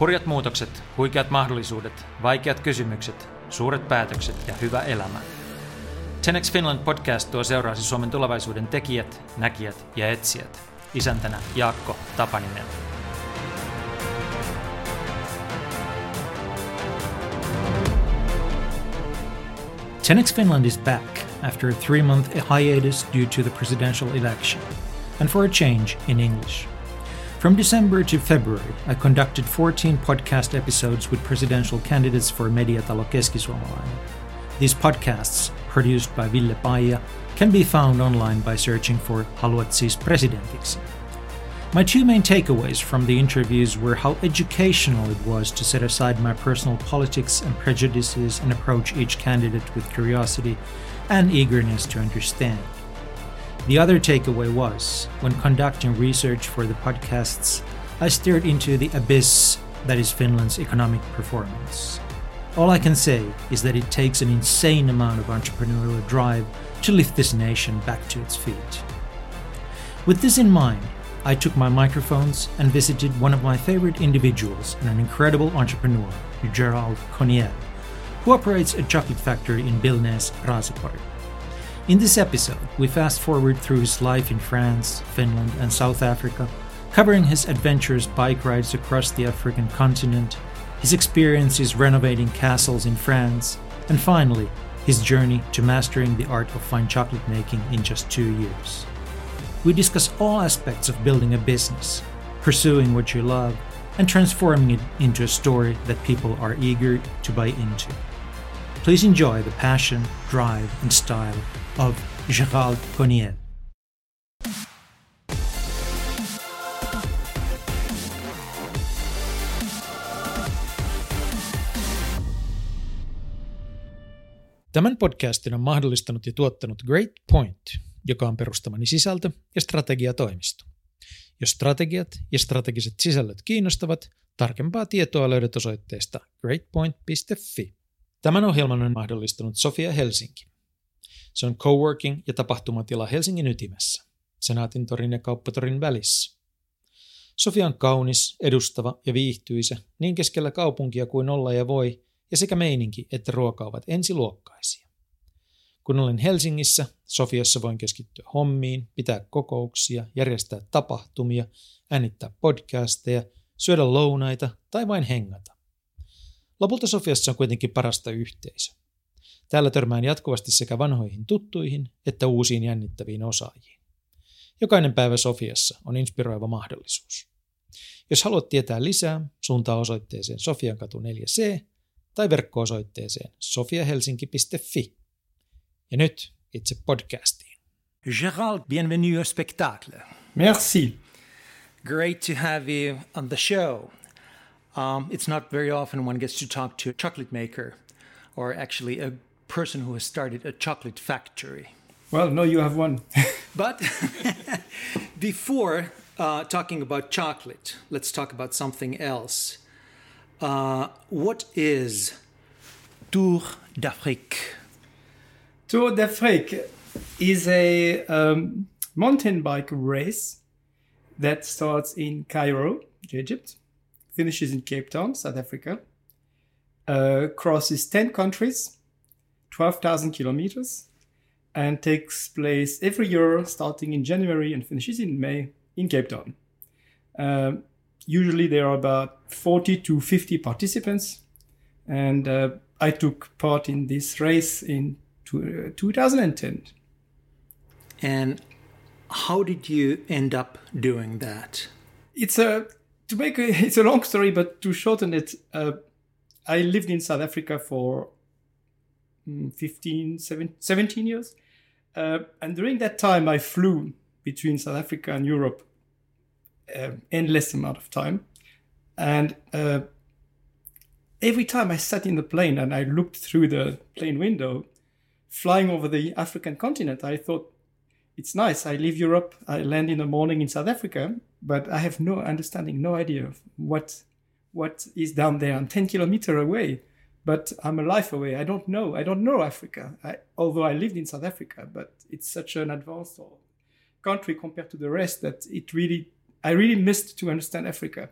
Hurjat muutokset, huikeat mahdollisuudet, vaikeat kysymykset, suuret päätökset ja hyvä elämä. Tenex Finland podcast tuo seuraasi Suomen tulevaisuuden tekijät, näkijät ja etsijät. Isäntänä Jaakko Tapaninen. Tenex Finland is back after a three month hiatus due to the presidential election, and for a change in English. From December to February, I conducted 14 podcast episodes with presidential candidates for Mediatalo Keskisuomalainen. These podcasts, produced by Ville Paija, can be found online by searching for Haluat siis presidentiksi. My two main takeaways from the interviews were how educational it was to set aside my personal politics and prejudices and approach each candidate with curiosity and eagerness to understand. The other takeaway was when conducting research for the podcasts, I stared into the abyss that is Finland's economic performance. All I can say is that it takes an insane amount of entrepreneurial drive to lift this nation back to its feet. With this in mind, I took my microphones and visited one of my favorite individuals and an incredible entrepreneur, Gerald Coniel, who operates a chocolate factory in Billnäs, Raasepori. In this episode, we fast forward through his life in France, Finland, and South Africa, covering his adventurous bike rides across the African continent, his experiences renovating castles in France, and finally, his journey to mastering the art of fine chocolate making in just two years. We discuss all aspects of building a business, pursuing what you love, and transforming it into a story that people are eager to buy into. Please enjoy the passion, drive, and style of Gérald Coniel. Tämän podcastin on mahdollistanut ja tuottanut Great Point, joka on perustamani sisältö- ja strategiatoimisto. Jos strategiat ja strategiset sisällöt kiinnostavat, tarkempaa tietoa löydät osoitteesta greatpoint.fi. Tämän ohjelman on mahdollistanut Sofia Helsinki. Se on coworking ja tapahtumatila Helsingin ytimessä, Senaatin torin ja Kauppatorin välissä. Sofia on kaunis, edustava ja viihtyisä niin keskellä kaupunkia kuin olla ja voi, ja sekä meininki että ruoka ovat ensiluokkaisia. Kun olen Helsingissä, Sofiassa voin keskittyä hommiin, pitää kokouksia, järjestää tapahtumia, äänittää podcasteja, syödä lounaita tai vain hengata. Lopulta Sofiassa on kuitenkin parasta yhteisö. Täällä törmään jatkuvasti sekä vanhoihin tuttuihin että uusiin jännittäviin osaajiin. Jokainen päivä Sofiassa on inspiroiva mahdollisuus. Jos haluat tietää lisää, suuntaa osoitteeseen Sofiankatu 4C tai verkko-osoitteeseen sofiahelsinki.fi. Ja nyt itse podcastiin. Gérald, bienvenue au spectacle. Merci. Great to have you on the show. Um, it's not very often one gets to talk to a chocolate maker, or actually a person who has started a chocolate factory. Well, no, you have one. but before uh, talking about chocolate, let's talk about something else. Uh, what is Tour d'Afrique? Tour d'Afrique is a um, mountain bike race that starts in Cairo, Egypt, finishes in Cape Town, South Africa, uh, crosses 10 countries, 12,000 kilometers, and takes place every year starting in January and finishes in May in Cape Town. Uh, usually there are about 40 to 50 participants, and uh, I took part in this race in two, 2010. And how did you end up doing that? It's a to make a, it's a long story, but to shorten it, uh, I lived in South Africa for 15, 17 years. Uh, and during that time, I flew between South Africa and Europe uh, endless amount of time. And uh, every time I sat in the plane and I looked through the plane window, flying over the African continent, I thought, it's nice. I leave Europe, I land in the morning in South Africa, but I have no understanding, no idea of what what is down there. I'm 10 kilometers away, but I'm a life away. I don't know. I don't know Africa. I, although I lived in South Africa, but it's such an advanced country compared to the rest that it really, I really missed to understand Africa.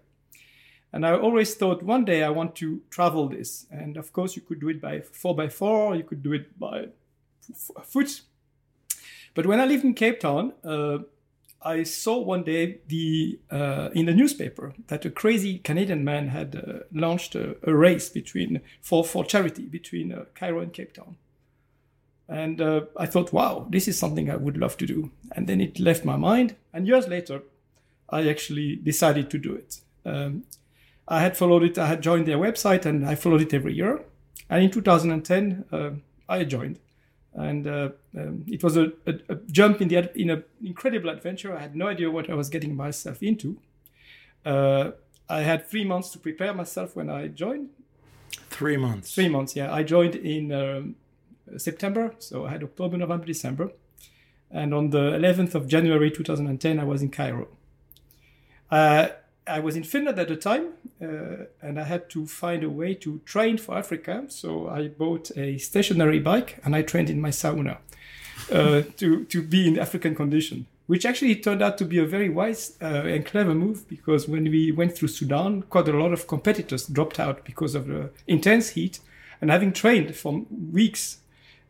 And I always thought one day I want to travel this. And of course, you could do it by four by four, you could do it by f- foot. But when I lived in Cape Town, uh, I saw one day the uh, in the newspaper that a crazy Canadian man had uh, launched a, a, race between for for charity between uh, Cairo and Cape Town, and uh, I thought, wow, this is something I would love to do. And then it left my mind, and years later, I actually decided to do it. Um, I had followed it. I had joined their website, and I followed it every year. And in 2010, uh, I joined and uh, um, it was a, a, a, jump in the in an incredible adventure. I had no idea what I was getting myself into. Uh, I had three months to prepare myself when I joined. Three months. Three months, yeah. I joined in um, September, so I had October, November, December, and on the 11th of January 2010, I was in Cairo. Uh, I was in Finland at the time, uh, and I had to find a way to train for Africa. So I bought a stationary bike and I trained in my sauna uh, to to be in African condition, which actually turned out to be a very wise uh, and clever move because when we went through Sudan, quite a lot of competitors dropped out because of the intense heat, and having trained for weeks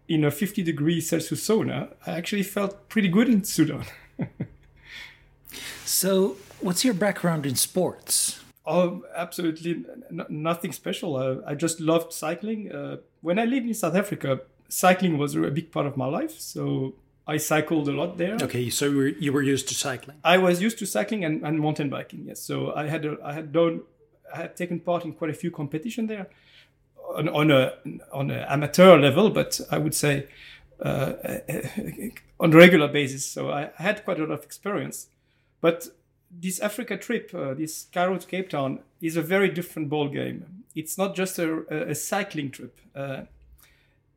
in a 50 degree Celsius sauna, I actually felt pretty good in Sudan. so What's your background in sports? Oh, absolutely n- nothing special. Uh, I just loved cycling. Uh, when I lived in South Africa, cycling was a big part of my life. So I cycled a lot there. Okay, so you were, you were used to cycling. I was used to cycling and, and mountain biking. Yes, so I had a, I had done I had taken part in quite a few competition there on, on a on an amateur level, but I would say uh, on a regular basis. So I had quite a lot of experience. But this Africa trip, uh, this Cairo to Cape Town, is a very different ball game. It's not just a, a cycling trip. Uh,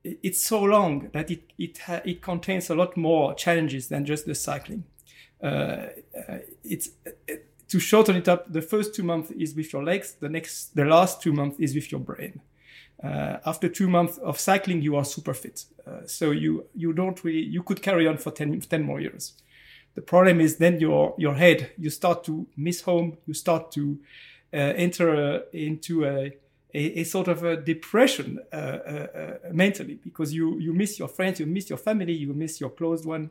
it's so long that it it ha- it contains a lot more challenges than just the cycling. Uh, uh it's it, to shorten it up. The first two months is with your legs. The next, the last two months is with your brain. Uh, after two months of cycling, you are super fit. Uh, so you you don't really you could carry on for 10, 10 more years. The problem is then your your head you start to miss home. You start to uh, enter uh, into a, a, a, sort of a depression uh, uh, mentally because you you miss your friends, you miss your family, you miss your closed one,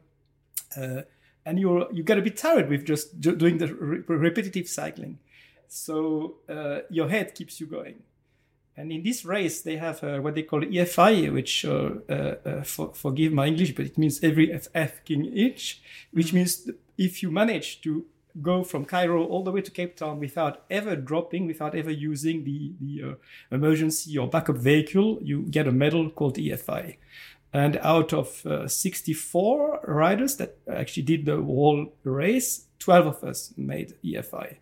and you you get a bit tired with just doing the re- repetitive cycling. So your head keeps you going. And in this race, they have uh, what they call EFI, which, uh, uh, uh, for, forgive my English, but it means every fucking inch, which means if you manage to go from Cairo all the way to Cape Town without ever dropping, without ever using the, the uh, emergency or backup vehicle, you get a medal called EFI. And out of uh, 64 riders that actually did the whole race, 12 of us made EFI.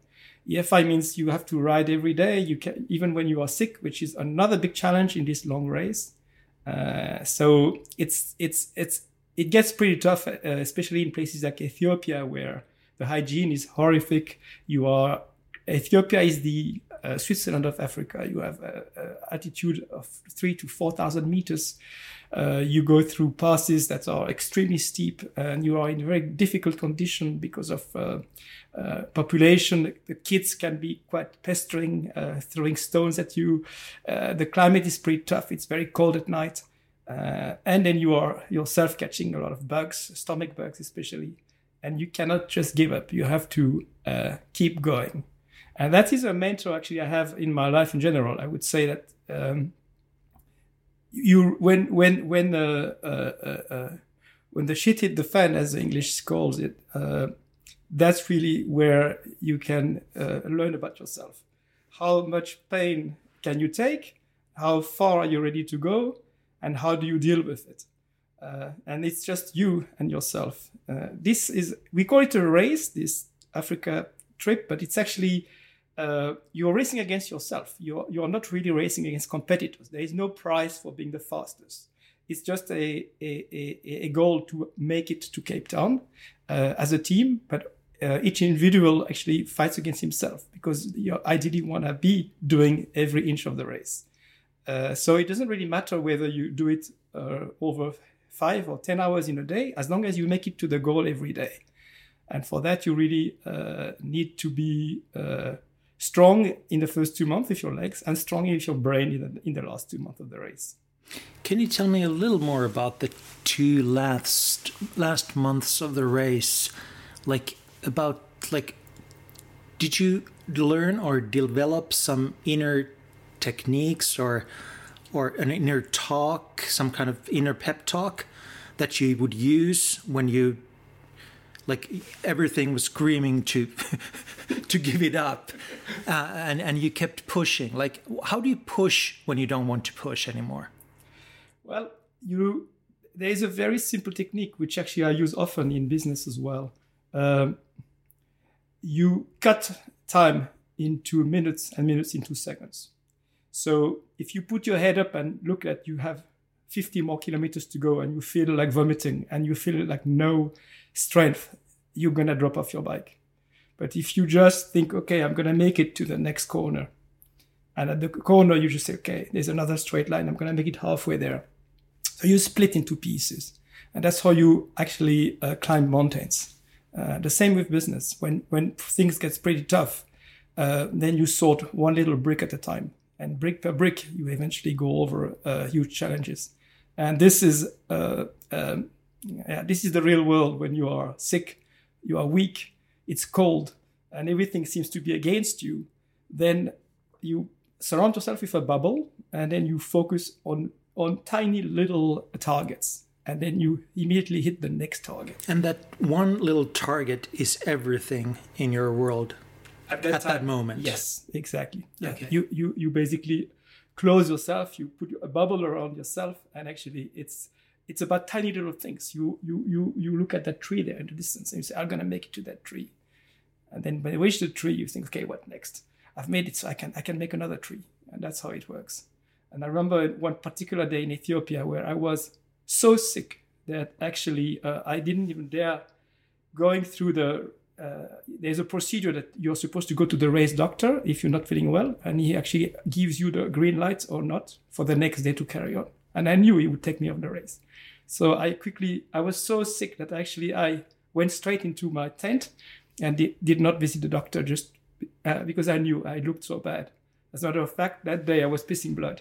EFI means you have to ride every day. You can even when you are sick, which is another big challenge in this long race. Uh, so it's it's it's it gets pretty tough, uh, especially in places like Ethiopia where the hygiene is horrific. You are Ethiopia is the uh, Switzerland of Africa. You have an altitude of three to four thousand meters. Uh, you go through passes that are extremely steep, and you are in very difficult condition because of uh, uh, population. The kids can be quite pestering, uh, throwing stones at you. Uh, the climate is pretty tough. It's very cold at night, and then you are yourself catching a lot of bugs, stomach bugs especially, and you cannot just give up. You have to keep going. And that is a mentor actually I have in my life in general. I would say that um, you when when when uh, uh, uh, uh, when the shit hit the fan, as the English calls it, uh, that's really where you can uh, learn about yourself. How much pain can you take? How far are you ready to go? And how do you deal with it? and it's just you and yourself. this is we call it a race, this Africa trip, but it's actually uh, you're racing against yourself. You're, you're not really racing against competitors. There is no prize for being the fastest. It's just a, a, a, a goal to make it to Cape Town uh, as a team, but uh, each individual actually fights against himself because you ideally want to be doing every inch of the race. Uh, so it doesn't really matter whether you do it uh, over five or 10 hours in a day, as long as you make it to the goal every day. And for that, you really uh, need to be strong in the first two months with your legs and strong with your brain in the, in the last two months of the race. Can you tell me a little more about the two last last months of the race? Like about like did you learn or develop some inner techniques or or an inner talk, some kind of inner pep talk that you would use when you like everything was screaming to to give it up uh, and and you kept pushing? Like how do you push when you don't want to push anymore? Well you there is a very simple technique which actually i use often in business as well. Um, you cut time into minutes and minutes into seconds so if you put your head up and look at you have 50 more kilometers to go and you feel like vomiting and you feel like no strength, you're going to drop off your bike. But if you just think, okay, I'm going to make it to the next corner, and at the corner, you just say, okay, there's another straight line, I'm going to make it halfway there. So you split into pieces. And that's how you actually uh, climb mountains. Uh, the same with business. When, when things get pretty tough, uh, then you sort one little brick at a time. And brick per brick, you eventually go over uh, huge challenges. And this is, uh, um, yeah, this is the real world when you are sick you are weak, it's cold, and everything seems to be against you, then you surround yourself with a bubble and then you focus on on tiny little targets and then you immediately hit the next target and that one little target is everything in your world at that, at that moment yes exactly yeah okay. you you you basically close yourself you put a bubble around yourself and actually it's it's about tiny little things. You you you you look at that tree there in the distance and you say, I'm gonna make it to that tree. And then when you reach the tree, you think, okay, what next? I've made it so I can I can make another tree. And that's how it works. And I remember one particular day in Ethiopia where I was so sick that actually uh, I didn't even dare going through the uh, there's a procedure that you're supposed to go to the race doctor if you're not feeling well, and he actually gives you the green light or not for the next day to carry on. And I knew he would take me off the race. So I quickly, I was so sick that actually I went straight into my tent and did, did not visit the doctor just uh, because I knew I looked so bad. As a matter of fact, that day I was pissing blood.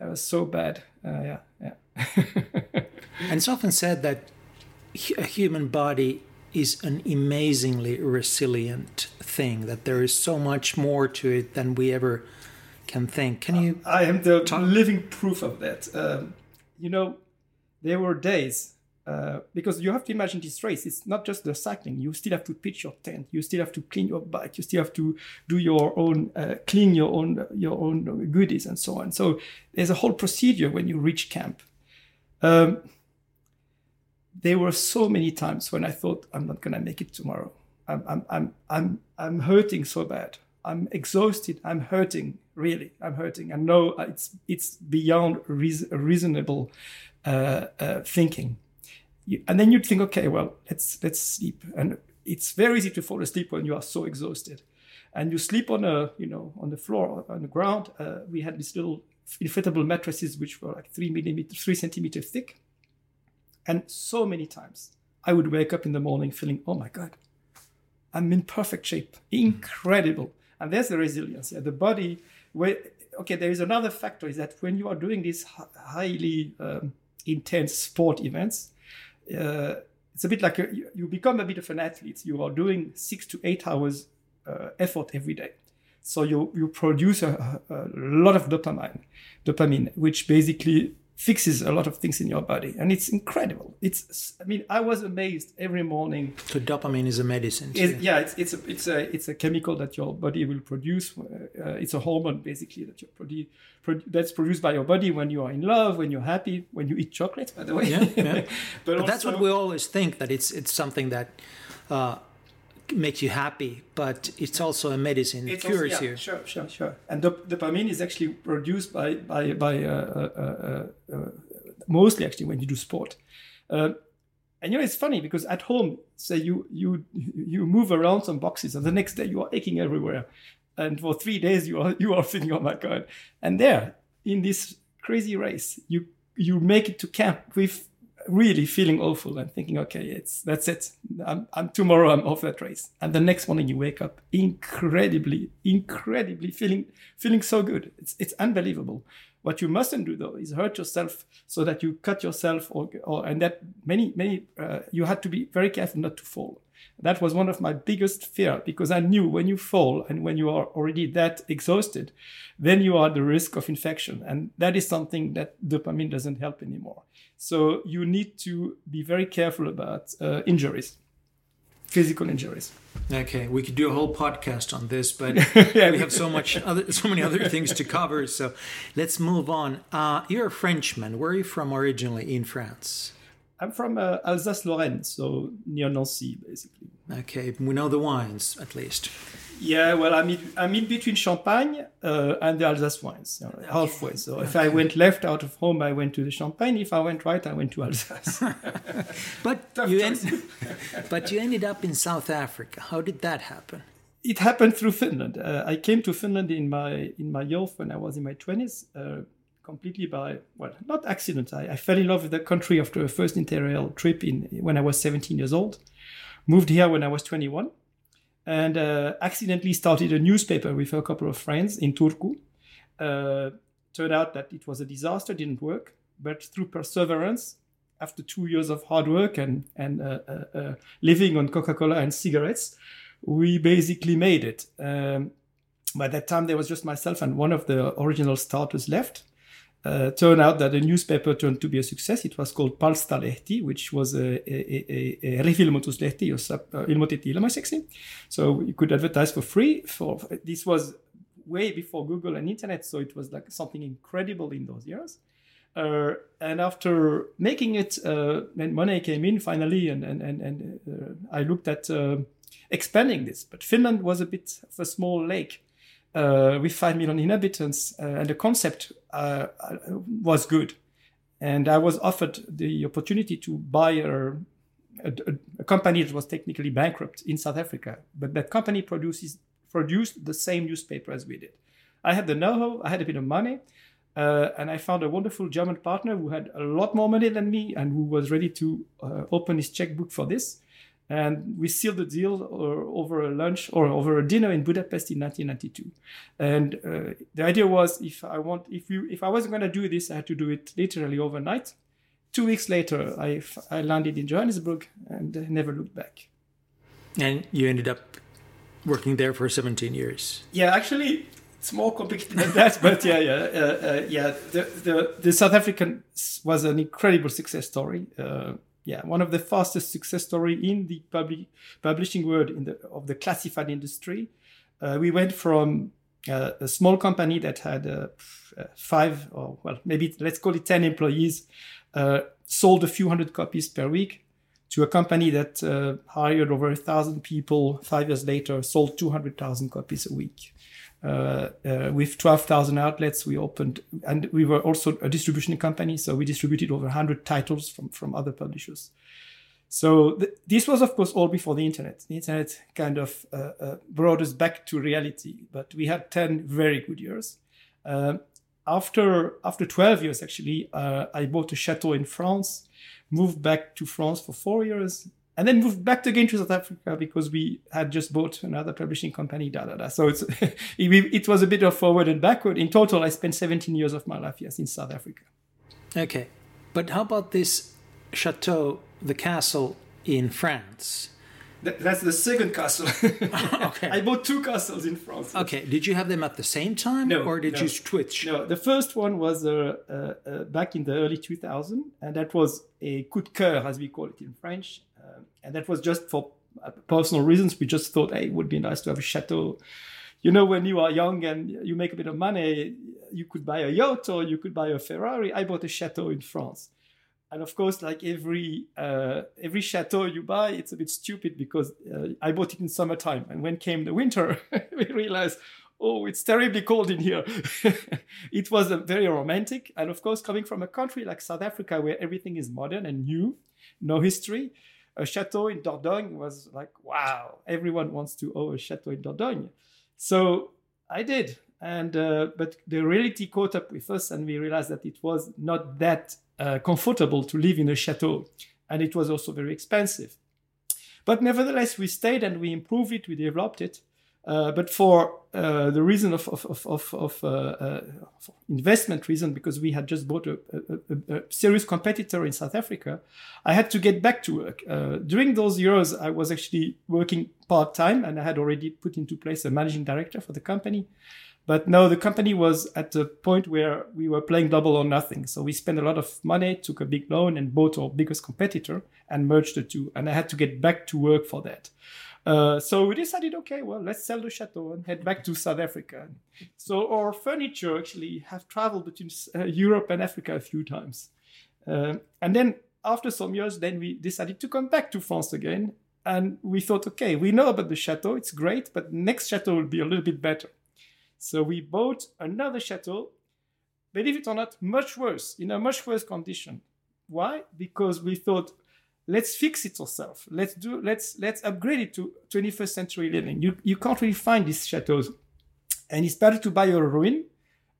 I was so bad. Uh, yeah, yeah. and it's often said that a human body is an amazingly resilient thing, that there is so much more to it than we ever can think. Can you? I am the talk? living proof of that. Um, you know, there were days uh, because you have to imagine this race. It's not just the cycling. You still have to pitch your tent. You still have to clean your bike. You still have to do your own uh, clean your own your own goodies and so on. So there's a whole procedure when you reach camp. Um, there were so many times when I thought I'm not gonna make it tomorrow. I'm I'm I'm I'm I'm hurting so bad. I'm exhausted. I'm hurting. Really, I'm hurting. I know it's it's beyond reasonable uh, uh, thinking. You, and then you'd think, okay, well, let's let's sleep. And it's very easy to fall asleep when you are so exhausted. And you sleep on a, you know, on the floor, on the ground. Uh, we had this little inflatable mattresses which were like three millimeters, three centimeters thick. And so many times I would wake up in the morning feeling, oh my God, I'm in perfect shape, incredible. And there's the resilience. Yeah, the body. Where, okay, there is another factor is that when you are doing these highly um, intense sport events. Uh, it's a bit like a, you become a bit of an athlete. You are doing six to eight hours uh, effort every day. So you, you produce a, a, lot of dopamine, dopamine, which basically fixes a lot of things in your body. And it's incredible. It's i mean i was amazed every morning. So dopamine is a medicine it, yeah it's, it's a it's a it's a chemical that your body will produce uh, uh, it's a hormone basically that your body pro- that's produced by your body when you are in love when you're happy when you eat chocolate by the way. Yeah, yeah. but, but also, that's what we always think that it's it's something that uh, makes you happy, but it's also a medicine. It cures also, yeah, you. Sure, sure, sure. And dop- dopamine is actually produced by by by uh, uh, uh, uh mostly actually when you do sport. Uh, and you know it's funny because at home, say you you you move around some boxes, and the next day you are aching everywhere, and for three days you are you are thinking, oh my god. And there in this crazy race, you you make it to camp with really feeling awful and thinking, okay, it's that's it. I'm, I'm tomorrow. I'm off that race. And the next morning you wake up incredibly, incredibly feeling feeling so good. It's it's unbelievable. What you mustn't do though is hurt yourself so that you cut yourself or, or and that many many uh, you had to be very careful not to fall. That was one of my biggest fear because I knew when you fall and when you are already that exhausted, then you are at the risk of infection. And that is something that dopamine doesn't help anymore. So you need to be very careful about uh, injuries, physical injuries. Okay, we could do a whole podcast on this, but yeah, we have so much other, so many other things to cover. So let's move on. Uh, you're a Frenchman. Where are you from originally in France? I'm from uh, Alsace-Lorraine, so near Nancy, basically. Okay, we know the wines at least. Yeah, well, I'm in, I'm in between Champagne uh, and the Alsace wines, you know, halfway. So okay. if I went left out of home, I went to the Champagne. If I went right, I went to Alsace. but you en- but you ended up in South Africa. How did that happen? It happened through Finland. Uh, I came to Finland in my in my youth when I was in my twenties uh, completely by well not accident I, I, fell in love with the country after a first interrail trip in when i was 17 years old moved here when i was 21 and uh, accidentally started a newspaper with a couple of friends in turku. Uh, turned out that it was a disaster didn't work but through perseverance after two years of hard work and and uh, uh, uh living on coca-cola and cigarettes we basically made it. Um, by that time there was just myself and one of the original starters left uh, turned out that the newspaper turned to be a success. It was called Palstalehti, which was a, a, a, a rivi-ilmoituslehti, uh, ilmoitettiin ilmaiseksi. So you could advertise for free. For This was way before Google and internet, so it was like something incredible in those years. Uh, and after making it, uh, money came in finally, and, and, and, and uh, I looked at uh, expanding this. But Finland was a bit of a small lake uh, with 5 million inhabitants, and the concept uh, was good. And I was offered the opportunity to buy a, a, a, company that was technically bankrupt in South Africa, but that company produces produced the same newspaper as we did. I had the know-how, I had a bit of money, uh, and I found a wonderful German partner who had a lot more money than me and who was ready to uh, open his checkbook for this and we sealed the deal uh, over a lunch or over a dinner in Budapest in 1992. And uh, the idea was, if I want, if you, if I wasn't going to do this, I had to do it literally overnight. Two weeks later, I, I landed in Johannesburg and never looked back. And you ended up working there for 17 years. Yeah, actually, it's more complicated than that. but yeah, yeah, uh, uh, yeah. The, the the South African was an incredible success story. Uh, yeah, one of the fastest success story in the public publishing world in the of the classified industry. Uh, we went from uh, a small company that had uh, five or well maybe let's call it ten employees, uh, sold a few hundred copies per week, to a company that uh, hired over a thousand people. Five years later, sold two hundred thousand copies a week. Uh, uh, with 12,000 outlets, we opened, and we were also a distribution company, so we distributed over 100 titles from, from other publishers. So th- this was, of course, all before the internet. The internet kind of uh, uh brought us back to reality, but we had 10 very good years. Um, after after 12 years, actually, uh, I bought a chateau in France, moved back to France for four years, and then moved back again to South Africa because we had just bought another publishing company. Da da da. So it's it, it was a bit of forward and backward. In total, I spent 17 years of my life yes in South Africa. Okay, but how about this chateau, the castle in France? that's the second castle. okay. I bought two castles in France. Okay. Did you have them at the same time, no, or did no. you switch? No. The first one was uh, uh, uh, back in the early 2000, and that was a coup de cœur, as we call it in French. Um, and that was just for uh, personal reasons. We just thought, hey, it would be nice to have a chateau. You know, when you are young and you make a bit of money, you could buy a yacht or you could buy a Ferrari. I bought a chateau in France. And of course, like every uh, every chateau you buy, it's a bit stupid because uh, I bought it in summertime, and when came the winter, we realized, oh, it's terribly cold in here. it was very romantic, and of course, coming from a country like South Africa where everything is modern and new, no history, a chateau in Dordogne was like, wow, everyone wants to own a chateau in Dordogne. So I did. and uh, but the reality caught up with us, and we realized that it was not that uh, comfortable to live in a chateau, and it was also very expensive. But nevertheless, we stayed and we improved it, we developed it. Uh, but for uh, the reason of, of, of, of, uh, uh investment reason, because we had just bought a, a, a, serious competitor in South Africa, I had to get back to work. Uh, during those years, I was actually working part time and I had already put into place a managing director for the company. But now the company was at a point where we were playing double or nothing. So we spent a lot of money, took a big loan, and bought our biggest competitor and merged the two. And I had to get back to work for that. Uh, so we decided, okay, well, let's sell the chateau and head back to South Africa. So our furniture actually have traveled between uh, Europe and Africa a few times. Uh, and then after some years, then we decided to come back to France again. And we thought, okay, we know about the chateau, it's great, but next chateau will be a little bit better. So we bought another chateau, believe it or not, much worse, in a much worse condition. Why? Because we thought, let's fix it ourselves. Let's do let's let's upgrade it to 21st century living. You you can't really find these chateaus. And it's better to buy a ruin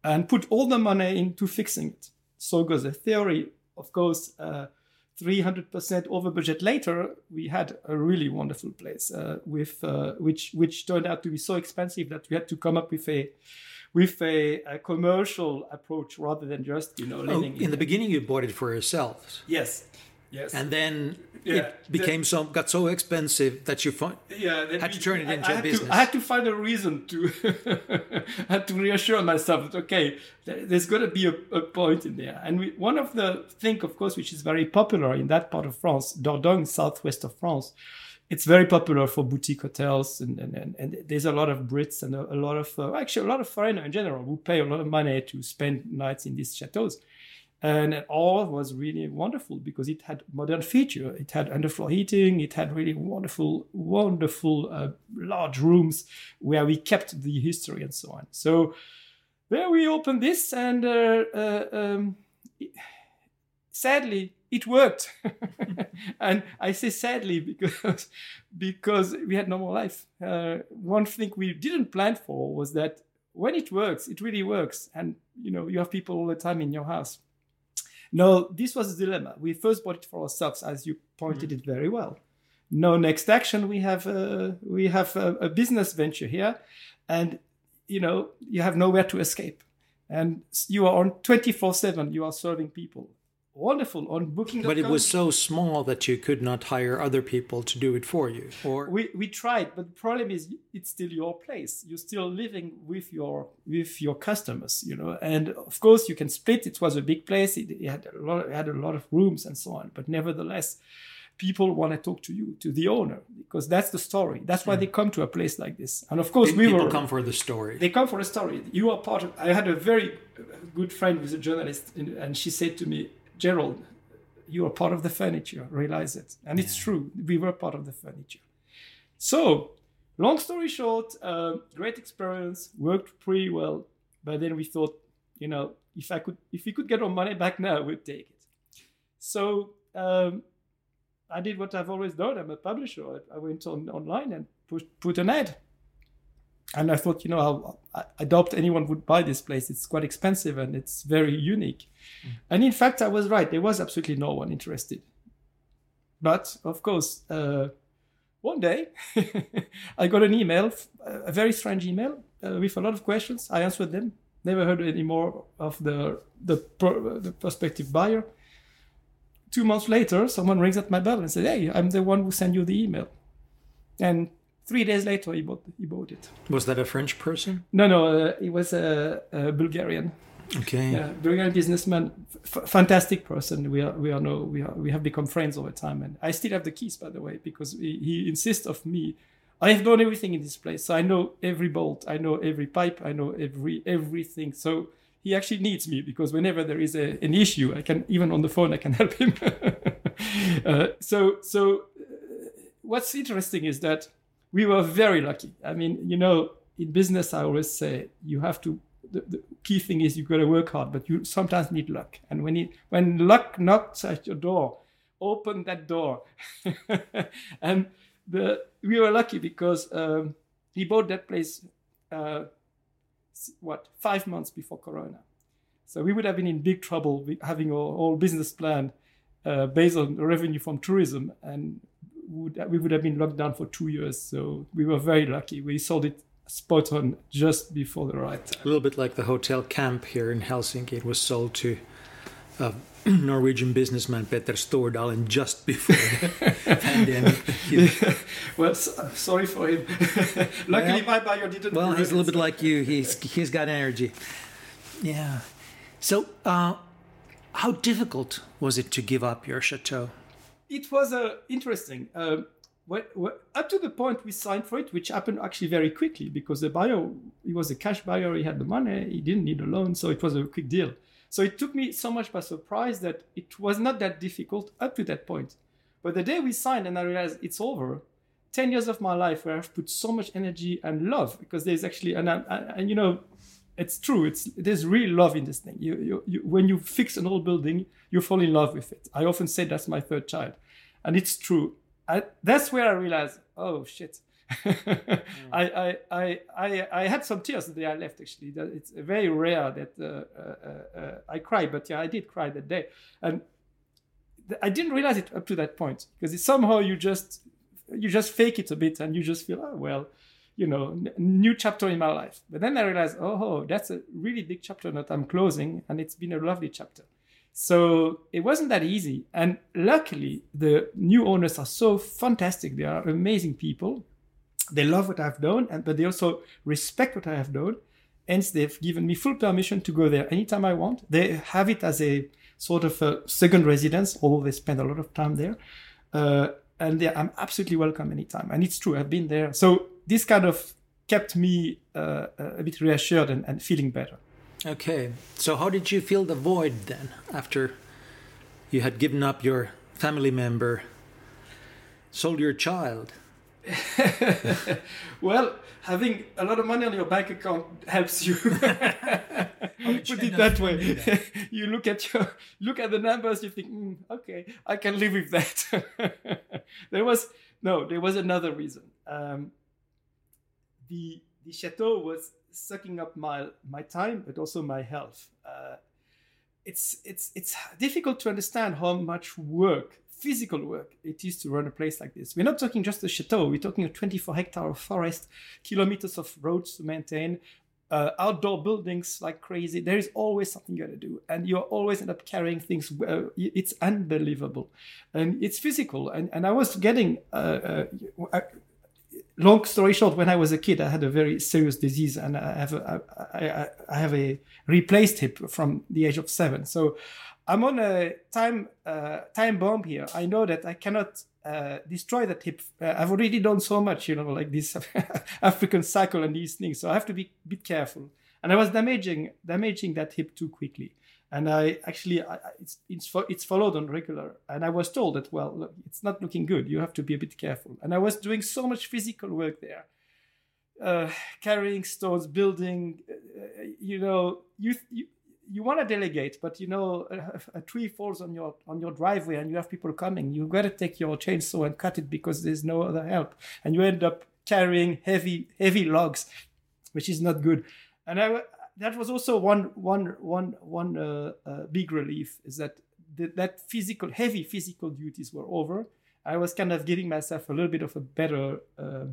and put all the money into fixing it. So goes the theory. Of course, uh, 300% over budget later, we had a really wonderful place uh, with uh, which which turned out to be so expensive that we had to come up with a with a, a commercial approach rather than just you know oh, in, in the beginning, you bought it for yourselves. Yes, Yes. And then yeah. it became so got so expensive that you find, yeah, had to turn it into I, a business. To, I had to find a reason to I had to reassure myself that okay, there's got to be a, a, point in there. And we, one of the thing, of course, which is very popular in that part of France, Dordogne, southwest of France, it's very popular for boutique hotels, and, and, and, and there's a lot of Brits and a, a lot of uh, actually a lot of foreigners in general who pay a lot of money to spend nights in these chateaus and it all was really wonderful because it had modern feature. It had underfloor heating. It had really wonderful wonderful uh, large rooms where we kept the history and so on. So there we opened this and uh, uh, um, sadly it worked. And i say sadly because because we had normal life. Uh, one thing we didn't plan for was that when it works it really works. And you know you have people all the time in your house no, this was a dilemma. We first bought it for ourselves, as you pointed mm. it very well. No next action. We have a, we have a, a business venture here, and you know you have nowhere to escape, and you are on twenty four seven. You are serving people wonderful on booking but it was so small that you could not hire other people to do it for you or we, we tried but the problem is it's still your place. You're still living with your with your customers you know? And of course you can split. It was a big place. It, it had a lot it had a lot of rooms and so on. But nevertheless people want to talk to you to the owner because that's the story. That's why mm. they come to a place like this. And of course people we people come for the story. They come for the story. You are part of i had a very good friend who's a journalist and she said to me Gerald, you are part of the furniture. Realize it. And yeah. it's true. We were part of the furniture. So, long story short, uh, great experience, worked pretty well. But then we thought, you know, if I could, if we could get our money back now, we'd take it. So um, I did what I've always done. I'm a publisher. I, I went on online and put put an ad and I thought, you know, I'll, I doubt anyone would buy this place. It's quite expensive and it's very unique. Mm. And in fact, I was right. There was absolutely no one interested. But of course, uh, one day I got an email, a very strange email uh, with a lot of questions. I answered them. Never heard any more of the the, pro, the prospective buyer. Two months later, someone rings at my bell and says, "Hey, I'm the one who sent you the email." And three days later he bought he bought it. Was that a french person? No no uh, he was a, a bulgarian. Okay. Yeah, bulgarian businessman f- fantastic person. We are we are no we are we have become friends over time. And i still have the keys by the way because he, he insists of me. I have done everything in this place. So i know every bolt. I know every pipe. I know every everything. So he actually needs me because whenever there is a, an issue i can even on the phone i can help him. Uh, so so uh, what's interesting is that we were very lucky. I mean, you know, in business, I always say you have to. The, the key thing is you got to work hard, but you sometimes need luck. And when it, when luck knocks at your door, open that door. and the we were lucky because um, he bought that place uh, what five months before Corona. So we would have been in big trouble having our whole business plan uh, based on revenue from tourism, and would, we would have been locked down for two years. So we were very lucky. We sold it spot on just before the right. A little bit like the hotel Kämp here in Helsinki. It was sold to a Norwegian businessman Petter Stordalen just before the pandemic. Well, so, sorry for him. Luckily, well, my buyer didn't. Well, he's a little bit like you. He's he's got energy. Yeah. So, uh, how difficult was it to give up your chateau? It was uh, interesting. Uh, what, what, up to the point we signed for it, which happened actually very quickly because the buyer, he was a cash buyer, he had the money, he didn't need a loan, so it was a quick deal. So it took me so much by surprise that it was not that difficult up to that point. But the day we signed and I realized it's over, 10 years of my life where I've put so much energy and love because there's actually, and, I, and you know, it's true. It's there's real love in this thing. You, you, you, when you fix an old building, you fall in love with it. I often say that's my third child, and it's true. I, that's where I realized, oh shit. mm. I, I, I, I, I had some tears the day I left. Actually, it's very rare that uh, uh, uh, I cry, but yeah, I did cry that day, and I didn't realize it up to that point because somehow you just you just fake it a bit and you just feel, oh well, you know, new chapter in my life. But then I realized, oh, that's a really big chapter that I'm closing, and it's been a lovely chapter. So it wasn't that easy. And luckily, the new owners are so fantastic. They are amazing people. They love what I've done, and but they also respect what I have done. Hence, they've given me full permission to go there anytime I want. They have it as a sort of a second residence, although they spend a lot of time there. Uh, and they, I'm absolutely welcome anytime. And it's true, I've been there. So this kind of kept me uh, a bit reassured and, and feeling better. Okay, so how did you feel the void then after you had given up your family member, sold your child? well, having a lot of money on your bank account helps you. Put it that way. you look at your look at the numbers. You think, mm, okay, I can live with that. there was no, there was another reason. Um, the the chateau was sucking up my my time, but also my health. Uh, it's it's it's difficult to understand how much work, physical work, it is to run a place like this. We're not talking just a chateau. We're talking a 24 hectare of forest, kilometers of roads to maintain, uh, outdoor buildings like crazy. There is always something you got to do, and you always end up carrying things. Uh, it's unbelievable, and it's physical. And and I was getting. Uh, uh long story short, when I was a kid, I had a very serious disease, and I have a, I, I have a replaced hip from the age of seven. So I'm on a time uh, time bomb here. I know that I cannot uh, destroy that hip. Uh, I've already done so much, you know, like this African cycle and these things. So I have to be a bit careful. And I was damaging damaging that hip too quickly and I actually I, it's it's it's followed on regular. And I was told that well, look, it's not looking good. You have to be a bit careful. And I was doing so much physical work there, uh, carrying stones, building. Uh, you know, you you you want to delegate, but you know, a, a, tree falls on your on your driveway and you have people coming. You got to take your chainsaw and cut it because there's no other help, and you end up carrying heavy heavy logs, which is not good. And I that was also one one one one uh, uh, big relief is that the, that physical heavy physical duties were over. I was kind of giving myself a little bit of a better uh,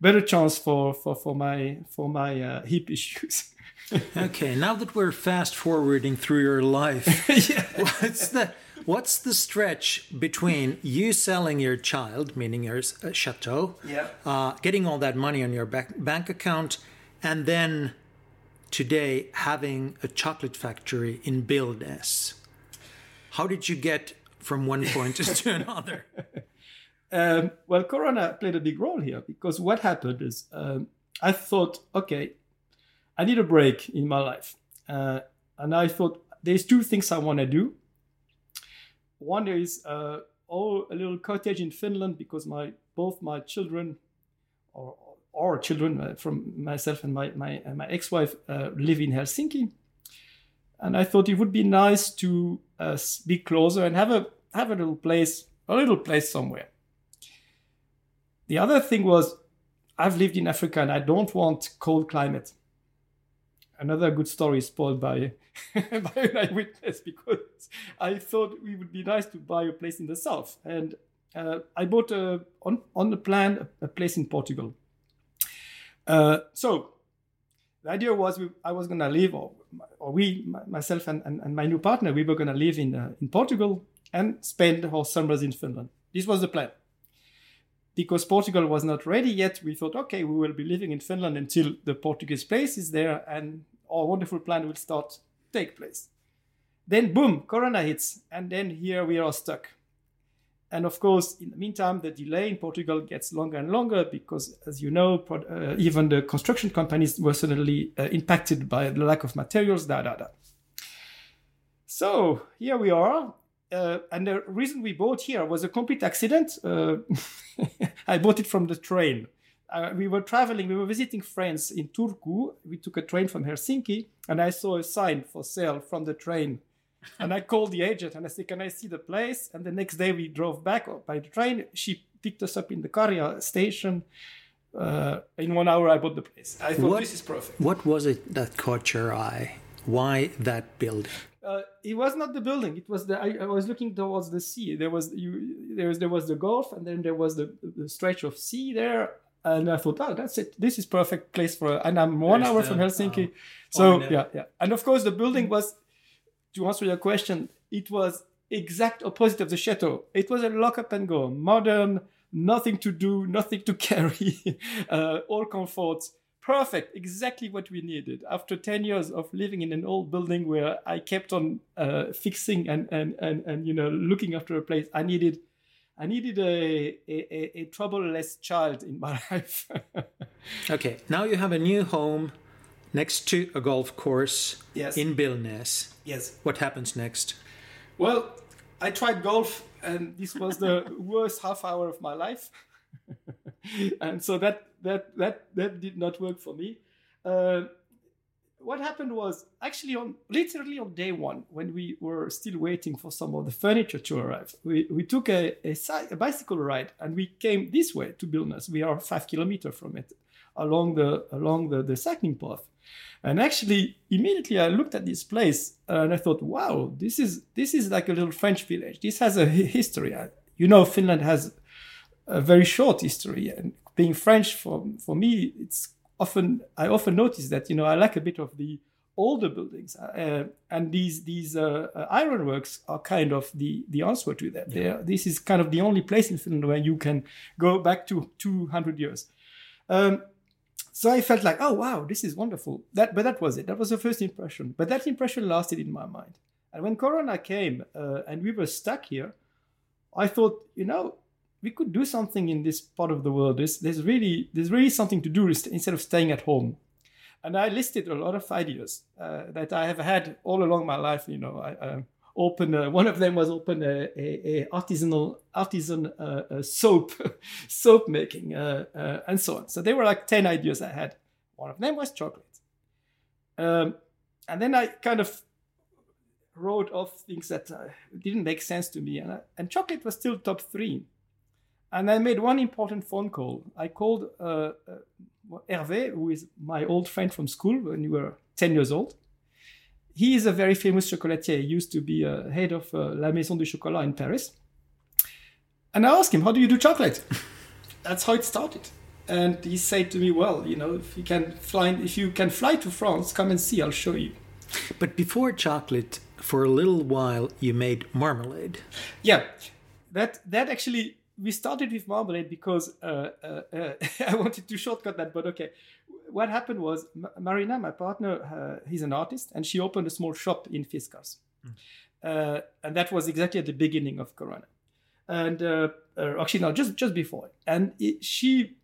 better chance for for for my for my uh, hip issues. okay, now that we're fast forwarding through your life, what's the what's the stretch between you selling your child, meaning your uh, chateau, yeah. uh, getting all that money on your bank bank account, and then today having a chocolate factory in Billnäs. How did you get from one point to another? Um, well, Corona played a big role here because what happened is um, I thought, okay, I need a break in my life. Uh, and I thought there's two things I want to do. One is uh, a little cottage in Finland because my both my children, or our children uh, from myself and my, my, my ex-wife uh, live in Helsinki. And I thought it would be nice to uh, be closer and have a, have a little place, a little place somewhere. The other thing was I've lived in Africa and I don't want cold climate. another good story spoiled by by an eyewitness because I thought it would be nice to buy a place in the south, and uh, I bought a, on on the plan a, a place in Portugal. Uh, so the idea was we, I was going to live, or, or we, myself and, and, and, my new partner, we were going to live in, uh, in Portugal and spend our summers in Finland. This was the plan. Because Portugal was not ready yet, we thought, okay, we will be living in Finland until the Portuguese place is there and our wonderful plan will start take place. Then, boom, Corona hits, and then here we are stuck. And of course, in the meantime, the delay in Portugal gets longer and longer because, as you know, uh, even the construction companies were suddenly uh, impacted by the lack of materials, da da da. So here we are. Uh, and the reason we bought here was a complete accident. Uh, I bought it from the train. Uh, we were traveling, we were visiting friends in Turku. We took a train from Helsinki, and I saw a sign for sale from the train and I called the agent and I said, Can I see the place? And the next day we drove back by the train. She picked us up in the Karjaa station. Uh, in one hour, I bought the place. I thought what, this is perfect. What was it that caught your eye? Why that building? Uh, it was not the building. It was the. I, I, was looking towards the sea. There was you. There was there was the Gulf, and then there was the, the stretch of sea there. And I thought, oh, that's it. This is perfect place for. And I'm one There's hour the, from Helsinki, oh, so oh, yeah, yeah. And of course, the building was to answer your question, it was exact opposite of the chateau. It was a lock up and go, modern, nothing to do, nothing to carry, uh, all comforts. Perfect, exactly what we needed. After 10 years of living in an old building where I kept on uh, fixing and, and, and, and, you know, looking after a place, I needed, I needed a, a, a troubleless child in my life. okay, now you have a new home next to a golf course yes. in Billnäs. Yes. What happens next? Well, I tried golf, and this was the worst half hour of my life, and so that that that that did not work for me. Uh, what happened was actually on literally on day one when we were still waiting for some of the furniture to arrive we, we took a, a, a bicycle ride and we came this way to Billnäs. we are five kilometers from it along the along the, the cycling path and actually, immediately I looked at this place and I thought, wow, this is this is like a little French village. This has a history. You know, Finland has a very short history, and being French for for me, it's often I often notice that you know I like a bit of the older buildings, uh, and these these uh, uh ironworks are kind of the the answer to that. Yeah. This is kind of the only place in Finland where you can go back to 200 years. Um, so I felt like, oh wow, this is wonderful. That, but that was it. That was the first impression. But that impression lasted in my mind. And when Corona came uh, and we were stuck here, I thought, you know, we could do something in this part of the world. There's, there's really there's really something to do instead of staying at home. And I listed a lot of ideas uh, that I have had all along my life. You know, I, uh, open uh, one of them was open a, a, a artisanal artisan uh, soap soap making uh, uh, and so on. So they were like 10 ideas i had. One of them was chocolate. Um, and then i kind of wrote off things that uh, didn't make sense to me. And, and chocolate was still top three. And i made one important phone call. I called hervé who is my old friend from school when we were 10 years old. He is a very famous chocolatier. He used to be uh, head of uh, La Maison du Chocolat in Paris. And I asked him, "How do you do chocolate?" That's how it started. And he said to me, "Well, you know, if you can fly, if you can fly to France, come and see. I'll show you." But before chocolate, for a little while, you made marmalade. Yeah, that that actually we started with marmalade because uh, uh, uh I wanted to shortcut that, but okay what happened was Marina, my partner, uh, he's an artist, and she opened a small shop in Fiskars. Mm. Uh, and that was exactly at the beginning of Corona. And uh, uh no, just just before. And it, she,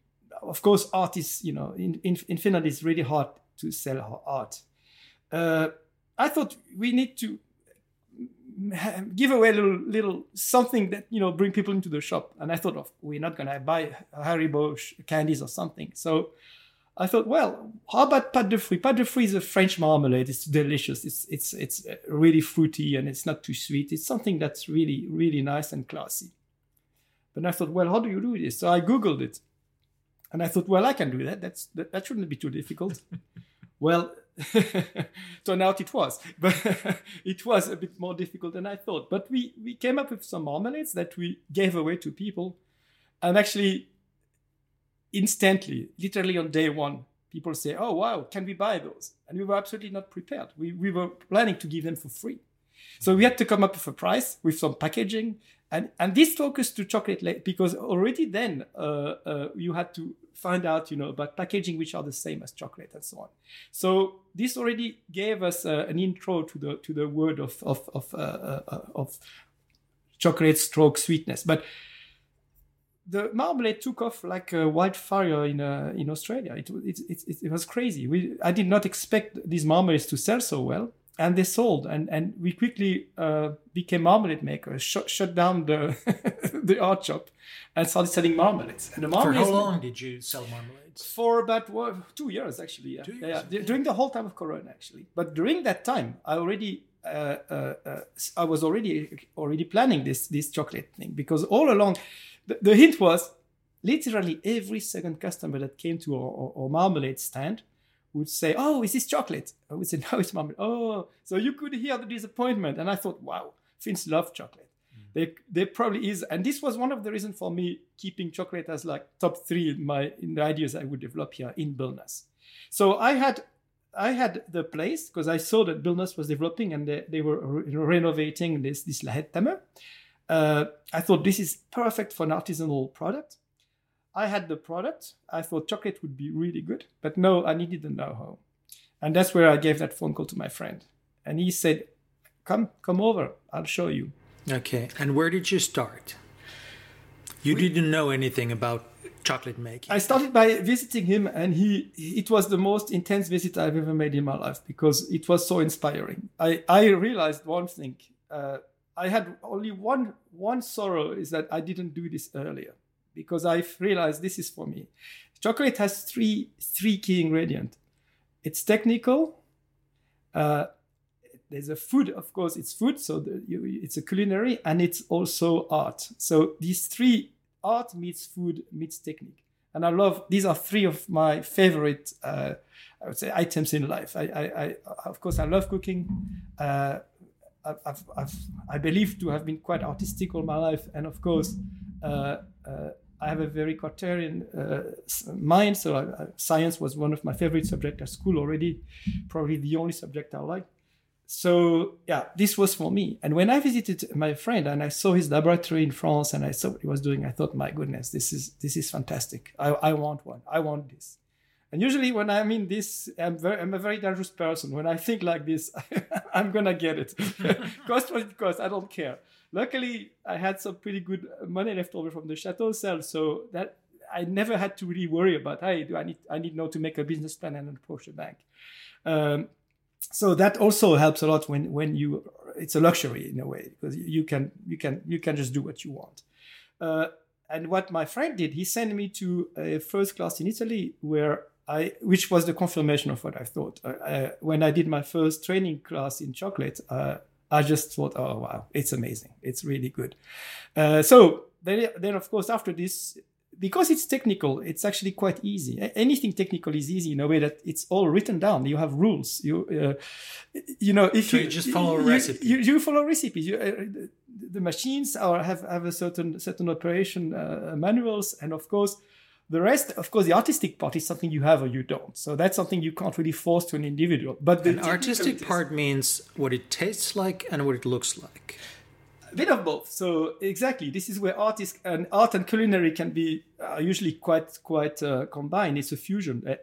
of course, artists, you know, in, in, in Finland, it's really hard to sell her art. Uh, I thought we need to give away a little, little something that you know bring people into the shop. And I thought of we're not gonna buy Harry Haribo candies or something. So I thought, well, how about pâte de fruits? Pâte de fruits is a French marmalade. It's delicious. It's it's it's really fruity and it's not too sweet. It's something that's really really nice and classy. But I thought, well, how do you do this? So I googled it, and I thought, well, I can do that. That's that, that shouldn't be too difficult. well, Turned out it was, but it was a bit more difficult than I thought. But we we came up with some marmalades that we gave away to people, and actually, instantly, literally on day one, people say, "Oh wow, can we buy those?" And we were absolutely not prepared. We we were planning to give them for free, so we had to come up with a price with some packaging, and and this focused to chocolate because already then uh, uh, you had to find out, you know, about packaging which are the same as chocolate and so on. So this already gave us uh, an intro to the to the word of of of, uh, uh, of chocolate stroke sweetness, but the marmalade took off like a wildfire in uh, in Australia. It, it, it, it, was crazy. We, I did not expect these marmalades to sell so well, and they sold. And, and we quickly uh, became marmalade makers, shut, shut down the the art shop, and started selling marmalades. And the. For how long did you sell marmalades? For about what, two years, actually. Yeah. Two years. Yeah, yeah. During the whole time of Corona, actually. But during that time, I already uh, uh, uh, I was already already planning this this chocolate thing because all along the, the hint was literally every second customer that came to our, our, our, marmalade stand would say, "Oh, is this chocolate?" I would say, "No, it's marmalade." Oh, so you could hear the disappointment, and I thought, "Wow, Finns love chocolate." Mm. They, they probably is, and this was one of the reasons for me keeping chocolate as like top three in my in the ideas I would develop here in Billnäs. So I had I had the place because I saw that Billnäs was developing and they, they were re- renovating this this Lähettämö. Uh, I thought this is perfect for an artisanal product. I had the product. I thought chocolate would be really good, but no, I needed the know-how, and that's where I gave that phone call to my friend, and he said, "Come, come over. I'll show you." Okay, and where did you start? You we, didn't know anything about chocolate making. I started by visiting him, and he it was the most intense visit I've ever made in my life because it was so inspiring. I I realized one thing. Uh, I had only one one sorrow is that I didn't do this earlier because I realized this is for me. Chocolate has three three key ingredients. It's technical. Uh, there's a food, of course, it's food, so the, you, it's a culinary, and it's also art. So these three art meets food meets technique, and I love these are three of my favorite, uh, I would say, items in life. I, I, I of course, I love cooking. Uh, I've, I've, i believe to have been quite artistic all my life, and of course, uh, uh, I have a very Cartesian uh, mind. So I, science was one of my favorite subjects at school already, probably the only subject I like. So yeah, this was for me. And when I visited my friend and I saw his laboratory in France and I saw what he was doing, I thought, my goodness, this is this is fantastic. I, I want one. I want this. And usually when I'm in this, I'm, very, I'm a very dangerous person. When I think like this, I'm gonna get it. cost what it costs, I don't care. Luckily, I had some pretty good money left over from the chateau sale, so that I never had to really worry about. Hey, do I need I need now to make a business plan and approach a bank. Um, so that also helps a lot when when you it's a luxury in a way because you can you can you can just do what you want. Uh, and what my friend did, he sent me to a first class in Italy where I, which was the confirmation of what I thought. Uh, when I did my first training class in chocolate, uh, I just thought, oh wow, it's amazing, it's really good. Uh, so then, then of course after this, because it's technical, it's actually quite easy. Anything technical is easy in a way that it's all written down. You have rules. You, uh, you know, if so you, you, just follow a recipe, you, you follow recipes. You, uh, the machines are have have a certain certain operation uh, manuals, and of course the rest, of course, the artistic part is something you have or you don't. So that's something you can't really force to an individual. But the artistic part means what it tastes like and what it looks like. A bit of both. So exactly, this is where art is, and art and culinary can be uh, usually quite quite uh, combined. It's a fusion. Uh,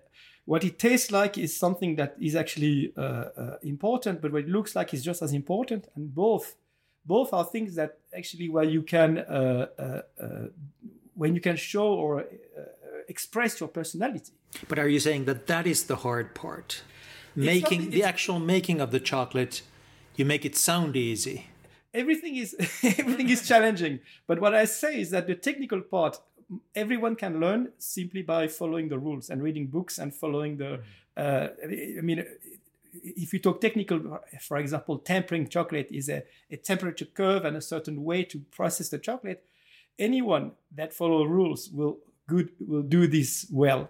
what it tastes like is something that is actually uh, uh, important, but what it looks like is just as important. And both both are things that actually where you can uh, when you can show or uh, express your personality. But are you saying that that is the hard part? Making not, the actual making of the chocolate, you make it sound easy. Everything is everything is challenging. But what I say is that the technical part everyone can learn simply by following the rules and reading books and following the. Uh, I mean, if you talk technical, for example, tempering chocolate is a, a temperature curve and a certain way to process the chocolate anyone that follow rules will good will do this well.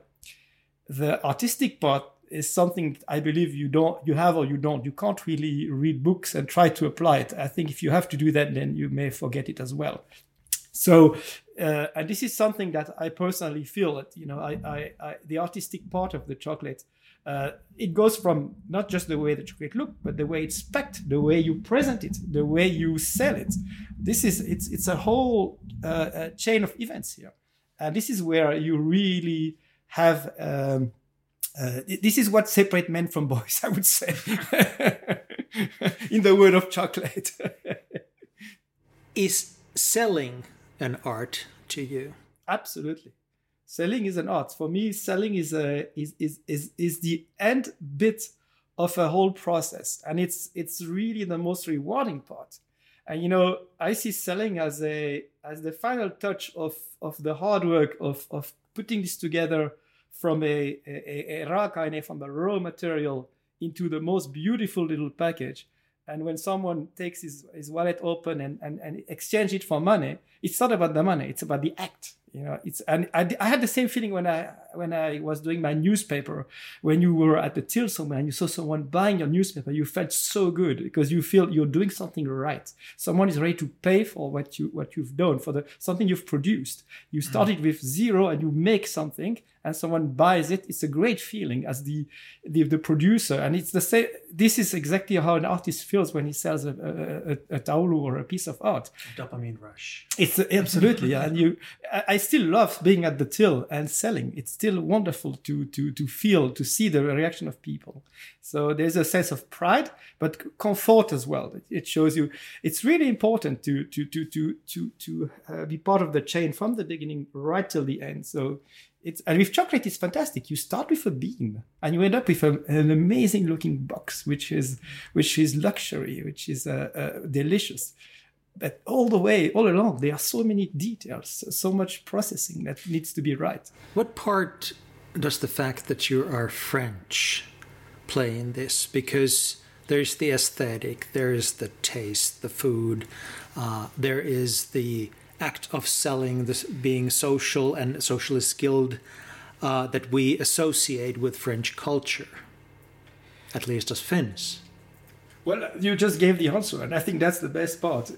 The artistic part is something I believe you don't, you have or you don't. You can't really read books and try to apply it. I think if you have to do that, then you may forget it as well. So, uh, and this is something that I personally feel that you know, I, I, I the artistic part of the chocolate. Uh, it goes from not just the way the chocolate look, but the way it's packed, the way you present it, the way you sell it. This is it's it's a whole uh, chain of events here, and this is where you really have. Um, uh, this is what separates men from boys, I would say, in the world of chocolate. is selling an art to you? Absolutely. Selling is an art. For me, selling is a is is is, is the end bit of a whole process. And it's it's really the most rewarding part. And you know, I see selling as a as the final touch of of the hard work of of putting this together from a, a, a raw from a raw material into the most beautiful little package and when someone takes his, his wallet open and, and, and exchange it for money, it's not about the money, it's about the act. You know, it's and I, I had the same feeling when I when I was doing my newspaper. When you were at the till somewhere and you saw someone buying your newspaper, you felt so good because you feel you're doing something right. Someone is ready to pay for what you what you've done for the something you've produced. You mm. started mm. with zero and you make something and someone buys it, it's a great feeling as the, the, the producer. And it's the same. This is exactly how an artist feels when he sells a, a, a, a taulu or a piece of art. Dopamine rush. It's absolutely, yeah. And you, I still love being at the till and selling. It's still wonderful to to to feel, to see the reaction of people. So there's a sense of pride, but comfort as well. It shows you it's really important to to to to to to uh, be part of the chain from the beginning right till the end. So it's and with chocolate it's fantastic you start with a bean and you end up with a, an amazing looking box which is which is luxury which is uh, uh, delicious but all the way all along there are so many details so much processing that needs to be right what part does the fact that you are french play in this because there's the aesthetic there is the taste the food uh, there is the act of selling, this being social and socially skilled, uh, that we associate with French culture, at least as Finns. Well, you just gave the answer, and I think that's the best part.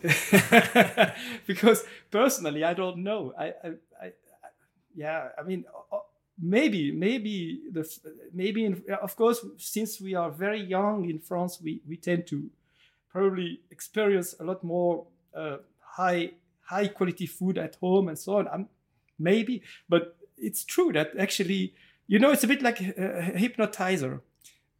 because personally, I don't know. I, I, I yeah, I mean, maybe, maybe the, maybe, in, of course, since we are very young in France, we we tend to probably experience a lot more uh, high high quality food at home and so on. I'm, maybe, but it's true that actually, you know, it's a bit like a, hypnotizer.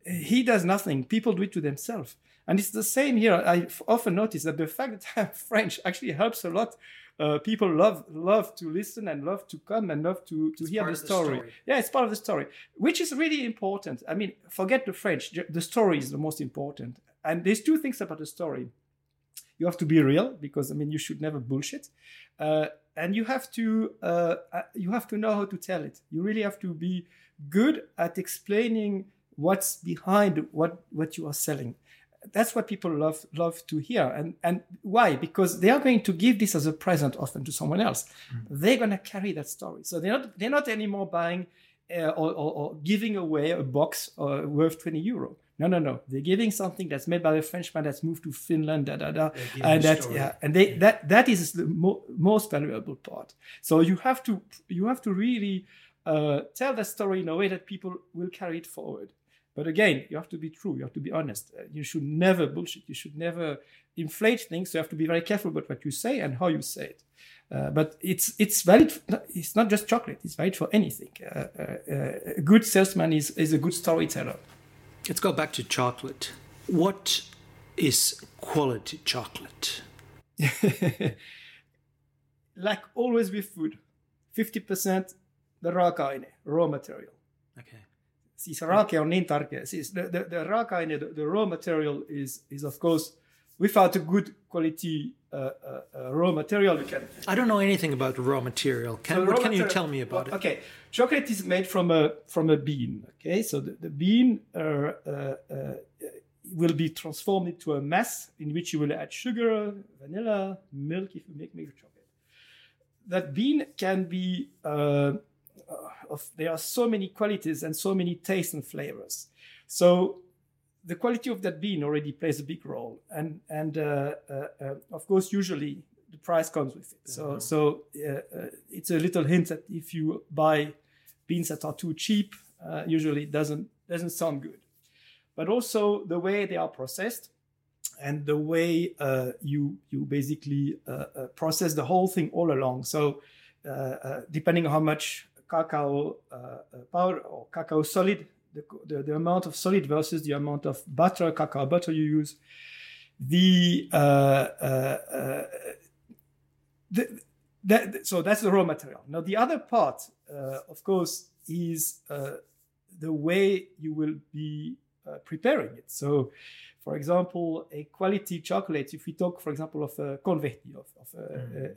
He does nothing. People do it to themselves. And it's the same here. I often notice that the fact that I'm French actually helps a lot. Uh, people love love to listen and love to come and love to to hear the story. the story. Yeah, it's part of the story, which is really important. I mean, forget the French. The story is the most important. And there's two things about the story you have to be real because I mean you should never bullshit, uh, and you have to uh, uh, you have to know how to tell it. You really have to be good at explaining what's behind what what you are selling. That's what people love love to hear, and and why? Because they are going to give this as a present often to someone else. Mm-hmm. They're going to carry that story, so they're not they're not anymore buying uh, or, or, or, giving away a box uh, worth 20 euro. No, no, no. They're giving something that's made by a Frenchman that's moved to Finland, da da da, and that yeah, and they yeah. that that is the mo- most valuable part. So you have to you have to really uh, tell that story in a way that people will carry it forward. But again, you have to be true. You have to be honest. Uh, you should never bullshit. You should never inflate things. So you have to be very careful about what you say and how you say it. Uh, but it's it's valid. It's not just chocolate. It's valid for anything. Uh, uh, uh a good salesman is is a good storyteller. Let's go back to chocolate. What is quality chocolate? like always with food, 50% the raaka-aine, raw material. Okay. Siis raake on niin tärkeä. Siis the, the, the raaka-aine, the, the raw material is, is of course, without a good quality uh, uh, uh, raw material, you can. I don't know anything about raw material. Can, so what can material, you tell me about well, it? Okay, chocolate is made from a from a bean. Okay, so the, the bean uh, uh, uh, will be transformed into a mass in which you will add sugar, vanilla, milk if you make milk chocolate. That bean can be uh, of there are so many qualities and so many tastes and flavors. So the quality of that bean already plays a big role, and and uh, uh, uh of course usually the price comes with it. So mm-hmm. so uh, it's a little hint that if you buy beans that are too cheap, usually it doesn't doesn't sound good. But also the way they are processed and the way uh, you you basically uh, uh, process the whole thing all along. So depending on how much cacao powder or cacao solid the, the, the, amount of solid versus the amount of butter, cacao butter you use, the, uh, uh, uh, the that, so that's the raw material. Now the other part, uh, of course, is uh, the way you will be uh, preparing it. So, for example, a quality chocolate, if we talk, for example, of a converti, of, of a,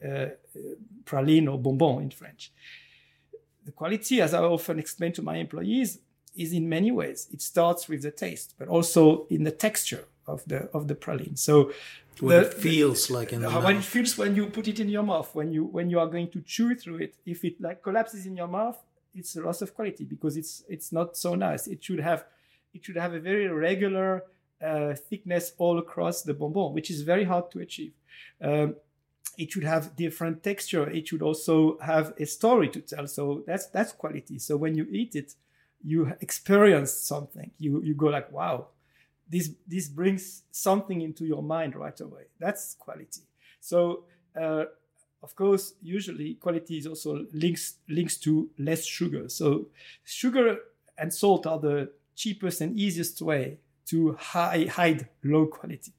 mm. praline or bonbon in French, the quality, as I often explain to my employees, is in many ways. It starts with the taste, but also in the texture of the of the praline. So what the, it feels the, like in the how mouth. it feels when you put it in your mouth, when you when you are going to chew through it. If it like collapses in your mouth, it's a loss of quality because it's it's not so nice. It should have it should have a very regular uh, thickness all across the bonbon, which is very hard to achieve. Um, it should have different texture. It should also have a story to tell. So that's that's quality. So when you eat it, you experience something you you go like wow this this brings something into your mind right away that's quality so uh, of course usually quality is also links links to less sugar so sugar and salt are the cheapest and easiest way to hide, hide low quality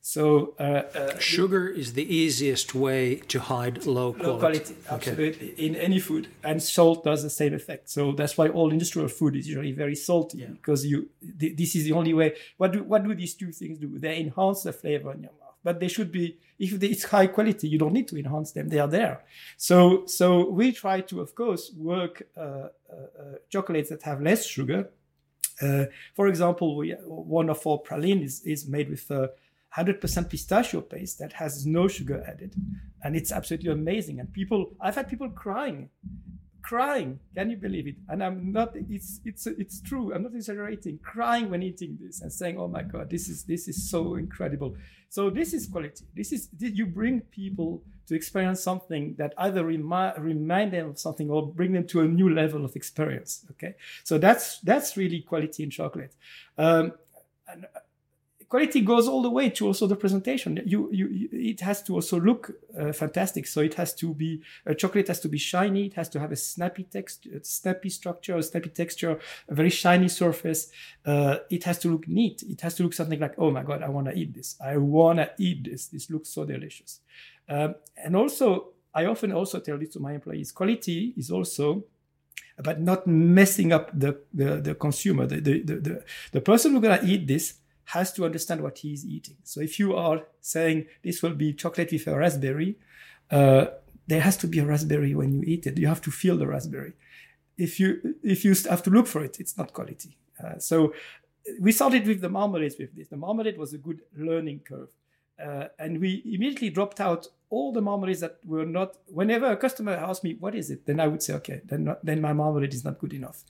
so uh, uh, sugar is the easiest way to hide low quality. Low quality, absolutely, okay. in any food, and salt does the same effect. So that's why all industrial food is usually very salty yeah. because you th- this is the only way. What do what do these two things do? They enhance the flavor in your mouth, but they should be if it's high quality. You don't need to enhance them; they are there. So so we try to, of course, work uh, uh, uh chocolates that have less sugar. Uh, for example, we, one of our praline is, is made with 100% pistachio paste that has no sugar added. And it's absolutely amazing. And people, I've had people crying, crying. Can you believe it? And I'm not, it's, it's, it's true. I'm not exaggerating, crying when eating this and saying, oh my God, this is, this is so incredible. So this is quality. This is, you bring people to experience something that either remi- remind them of something or bring them to a new level of experience. Okay. So that's, that's really quality in chocolate. Um, and, quality goes all the way to also the presentation. You, you, it has to also look uh, fantastic. So it has to be a chocolate has to be shiny. It has to have a snappy text, a snappy structure, a snappy texture, a very shiny surface. Uh, it has to look neat. It has to look something like, oh my god, I want to eat this. I want to eat this. This looks so delicious. Um, and also, I often also tell this to my employees. Quality is also about not messing up the the, the consumer, the, the the the person who's gonna eat this has to understand what he is eating. So if you are saying this will be chocolate with a raspberry, uh, there has to be a raspberry when you eat it. You have to feel the raspberry. If you if you have to look for it, it's not quality. Uh, so we started with the marmalades with this. The marmalade was a good learning curve. Uh, and we immediately dropped out all the marmalades that were not. Whenever a customer asked me what is it, then I would say, okay, then not, then my marmalade is not good enough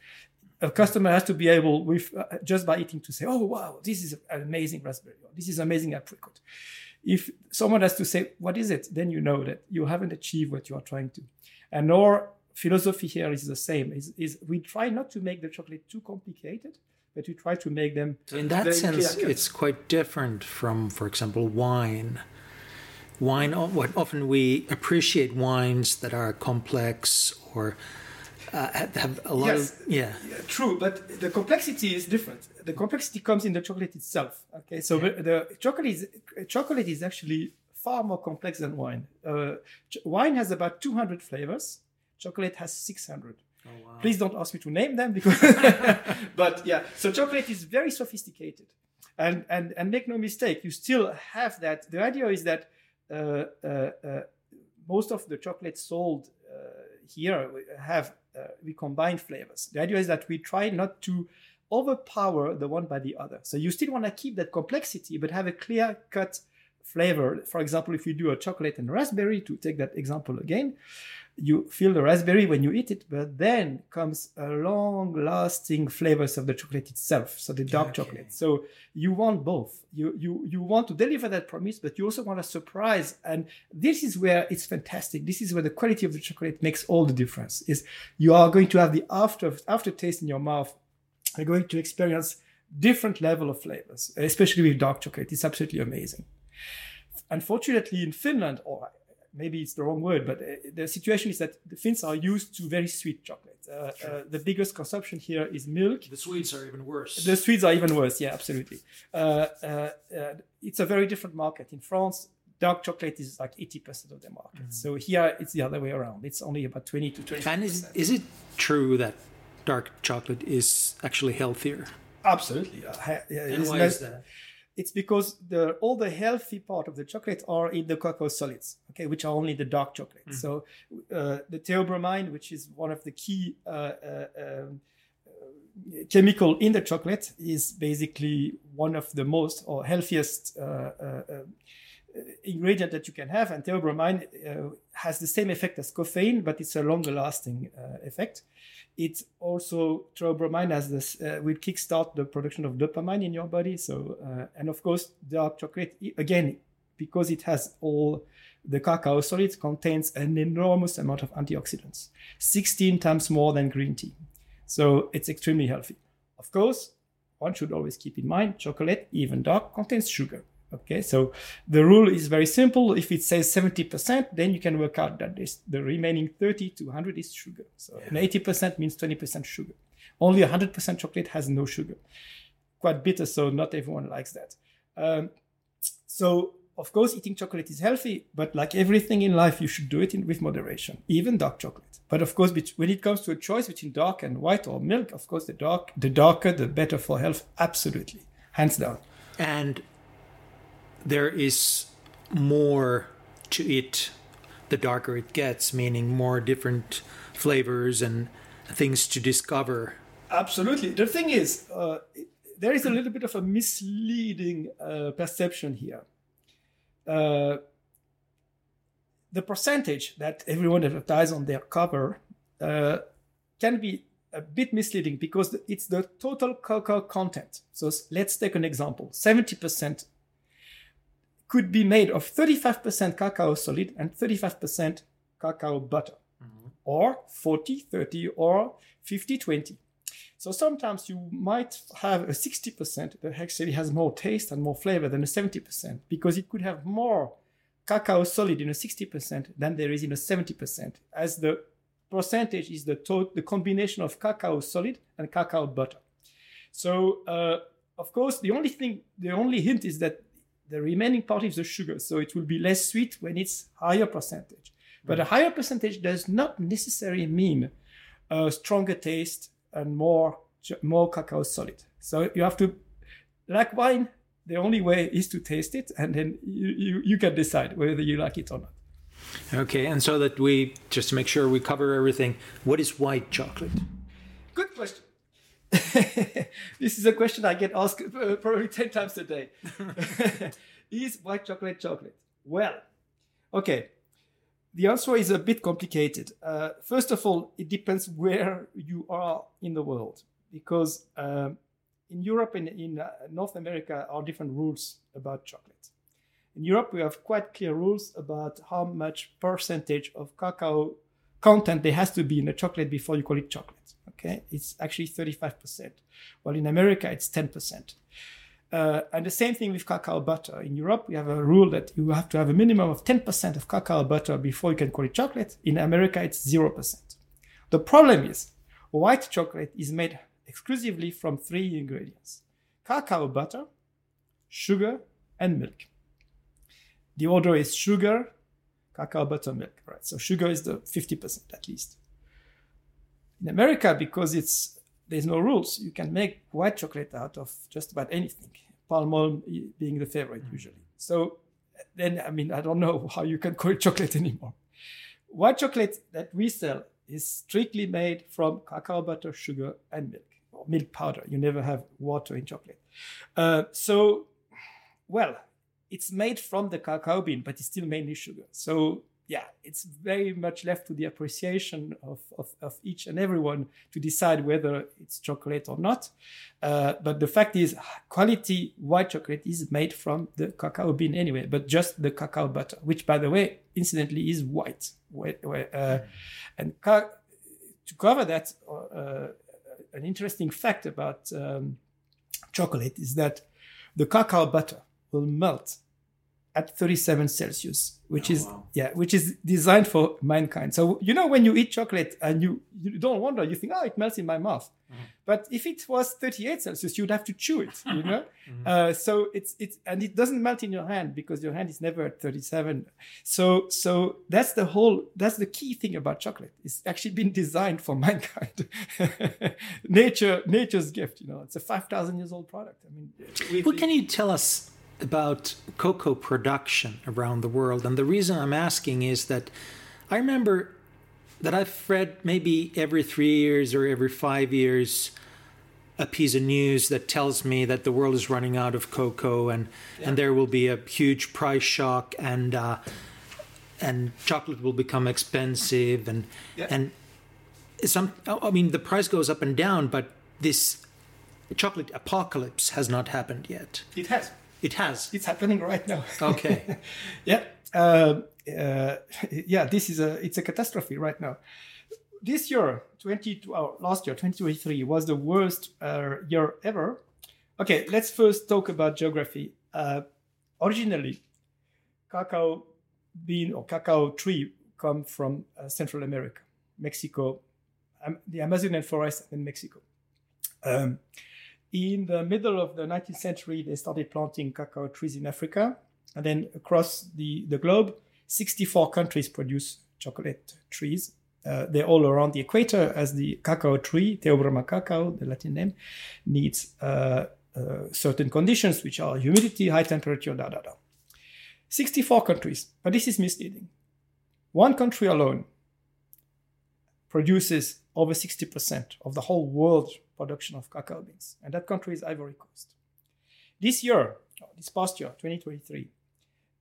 a customer has to be able with uh, just by eating to say oh wow this is an amazing raspberry or this is amazing apricot. If someone has to say what is it? Then you know that you haven't achieved what you are trying to. And our philosophy here is the same is, is we try not to make the chocolate too complicated but we try to make them so in that sense it's quite different from for example wine. Wine what often we appreciate wines that are complex or uh, have a lot yes, of yeah. True, but the complexity is different. The complexity comes in the chocolate itself. Okay, so yeah. the chocolate is chocolate is actually far more complex than wine. Uh, ch- wine has about 200 flavors. Chocolate has 600. Oh, wow. Please don't ask me to name them because, but yeah. So chocolate is very sophisticated, and and and make no mistake, you still have that. The idea is that uh, uh, uh most of the chocolates sold uh, here have Uh, we combine flavors. The idea is that we try not to overpower the one by the other. So you still want to keep that complexity, but have a clear cut flavor. For example, if you do a chocolate and raspberry, to take that example again, you feel the raspberry when you eat it, but then comes a long lasting flavors of the chocolate itself. So the dark Okay. chocolate. So you want both. You, you, you want to deliver that promise, but you also want a surprise. And this is where it's fantastic. This is where the quality of the chocolate makes all the difference is you are going to have the after, aftertaste in your mouth. You're going to experience different level of flavors, especially with dark chocolate. It's absolutely amazing. Unfortunately, in Finland, or maybe it's the wrong word, but uh, the situation is that the Finns are used to very sweet chocolate. Uh, uh, the biggest consumption here is milk. The Swedes are even worse. The Swedes are even worse. Yeah, absolutely. Uh, uh, uh, it's a very different market. In France, dark chocolate is like 80% of the market. So here it's the other way around. It's only about 20 to 20 and is, is it true that dark chocolate is actually healthier? Absolutely. Uh, yeah, And why not- is that? It's because the all the healthy part of the chocolate are in the cocoa solids, okay, which are only the dark chocolate. So uh, the theobromine, which is one of the key uh, uh, um, chemical in the chocolate, is basically one of the most or healthiest uh, uh, uh, ingredient that you can have. And theobromine uh, has the same effect as caffeine, but it's a longer lasting uh, effect. It also theobromine has this uh, will kickstart the production of dopamine in your body. So uh, and of course dark chocolate again because it has all the cacao solids contains an enormous amount of antioxidants, 16 times more than green tea. So it's extremely healthy. Of course, one should always keep in mind chocolate, even dark, contains sugar. Okay, so the rule is very simple. If it says 70%, then you can work out that this, the remaining 30 to 100 is sugar. So and 80% means 20% sugar. Only 100% chocolate has no sugar. Quite bitter, so not everyone likes that. Um, so, of course, eating chocolate is healthy, but like everything in life, you should do it in, with moderation, even dark chocolate. But of course, when it comes to a choice between dark and white or milk, of course, the dark, the darker, the better for health. Absolutely, hands down. And there is more to it the darker it gets, meaning more different flavors and things to discover. Absolutely. The thing is, uh, there is a little bit of a misleading uh, perception here. Uh, the percentage that everyone advertises on their cover uh, can be a bit misleading because it's the total cocoa content. So let's take an example 70% could be made of 35% cacao solid and 35% cacao butter, or 40 30 or 50 20. So sometimes you might have a 60% that actually has more taste and more flavor than a 70% because it could have more cacao solid in a 60% than there is in a 70%, as the percentage is the to- the combination of cacao solid and cacao butter. So uh, of course, the only thing, the only hint is that the remaining part is the sugar, so it will be less sweet when it's higher percentage. But a higher percentage does not necessarily mean a stronger taste and more more cacao solid. So you have to, like wine, the only way is to taste it, and then you, you, you can decide whether you like it or not. Okay, and so that we just to make sure we cover everything, what is white chocolate? Good question. this is a question I get asked uh, probably 10 times a day. is white chocolate chocolate? Well, okay. The answer is a bit complicated. Uh, first of all, it depends where you are in the world, because um, in Europe and in uh, North America are different rules about chocolate. In Europe, we have quite clear rules about how much percentage of cacao content there has to be in a chocolate before you call it chocolate. Okay, it's actually 35%. While in America, it's 10%. Uh, and the same thing with cacao butter. In Europe, we have a rule that you have to have a minimum of 10% of cacao butter before you can call it chocolate. In America, it's 0%. The problem is white chocolate is made exclusively from three ingredients cacao butter, sugar, and milk. The order is sugar, cacao butter, milk. Right. So sugar is the 50% at least. In America, because it's there's no rules, you can make white chocolate out of just about anything. Palm oil being the favorite usually. So then, I mean, I don't know how you can call it chocolate anymore. White chocolate that we sell is strictly made from cacao butter, sugar, and milk, or milk powder. You never have water in chocolate. Uh, so, well, it's made from the cacao bean, but it's still mainly sugar. So yeah, it's very much left to the appreciation of, of, of each and everyone to decide whether it's chocolate or not. Uh, but the fact is, quality white chocolate is made from the cacao bean anyway, but just the cacao butter, which, by the way, incidentally, is white. Uh, and ca- to cover that, uh, an interesting fact about um, chocolate is that the cacao butter will melt at 37 Celsius, which oh, is wow. yeah, which is designed for mankind. So you know when you eat chocolate and you you don't wonder, you think, oh, it melts in my mouth. Mm-hmm. But if it was 38 Celsius, you'd have to chew it, you know. mm-hmm. uh, so it's it's and it doesn't melt in your hand because your hand is never at 37. So so that's the whole that's the key thing about chocolate. It's actually been designed for mankind. Nature nature's gift, you know. It's a 5,000 years old product. I mean, what can you tell us about cocoa production around the world. And the reason I'm asking is that I remember that I've read maybe every three years or every five years a piece of news that tells me that the world is running out of cocoa and, yeah. and there will be a huge price shock and uh, and chocolate will become expensive and yeah. and some I mean the price goes up and down, but this chocolate apocalypse has not happened yet. It has. It has. It's happening right now. Okay. yeah. Uh, uh, yeah. This is a. It's a catastrophe right now. This year, twenty oh, last year, twenty twenty three was the worst uh, year ever. Okay. Let's first talk about geography. Uh, originally, cacao bean or cacao tree come from uh, Central America, Mexico, um, the Amazonian forest in Mexico. Um, in the middle of the 19th century, they started planting cacao trees in Africa. And then across the, the globe, 64 countries produce chocolate trees. Uh, they're all around the equator, as the cacao tree, Theobroma cacao, the Latin name, needs uh, uh, certain conditions, which are humidity, high temperature, da da da. 64 countries, but this is misleading. One country alone produces over 60% of the whole world production of cacao beans, and that country is Ivory Coast. This year, this past year, 2023,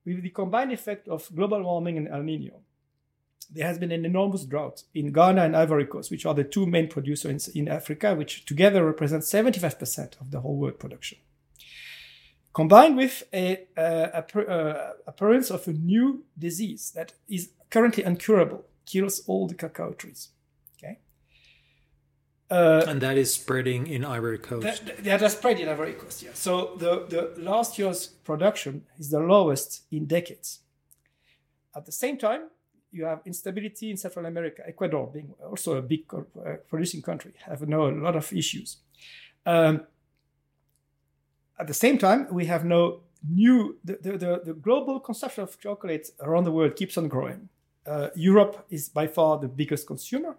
with the combined effect of global warming and El Nino, there has been an enormous drought in Ghana and Ivory Coast, which are the two main producers in, Africa, which together represent 75% of the whole world production. Combined with a, uh, a, uh, appearance of a new disease that is currently incurable, kills all the cacao trees. Uh, and that is spreading in Ivory Coast. That, yeah, that's spread in Ivory Coast. Yeah. So the, the last year's production is the lowest in decades. At the same time, you have instability in Central America. Ecuador, being also a big uh, producing country, have now a lot of issues. Um, at the same time, we have no new. The, the, the, the global consumption of chocolate around the world keeps on growing. Uh, Europe is by far the biggest consumer.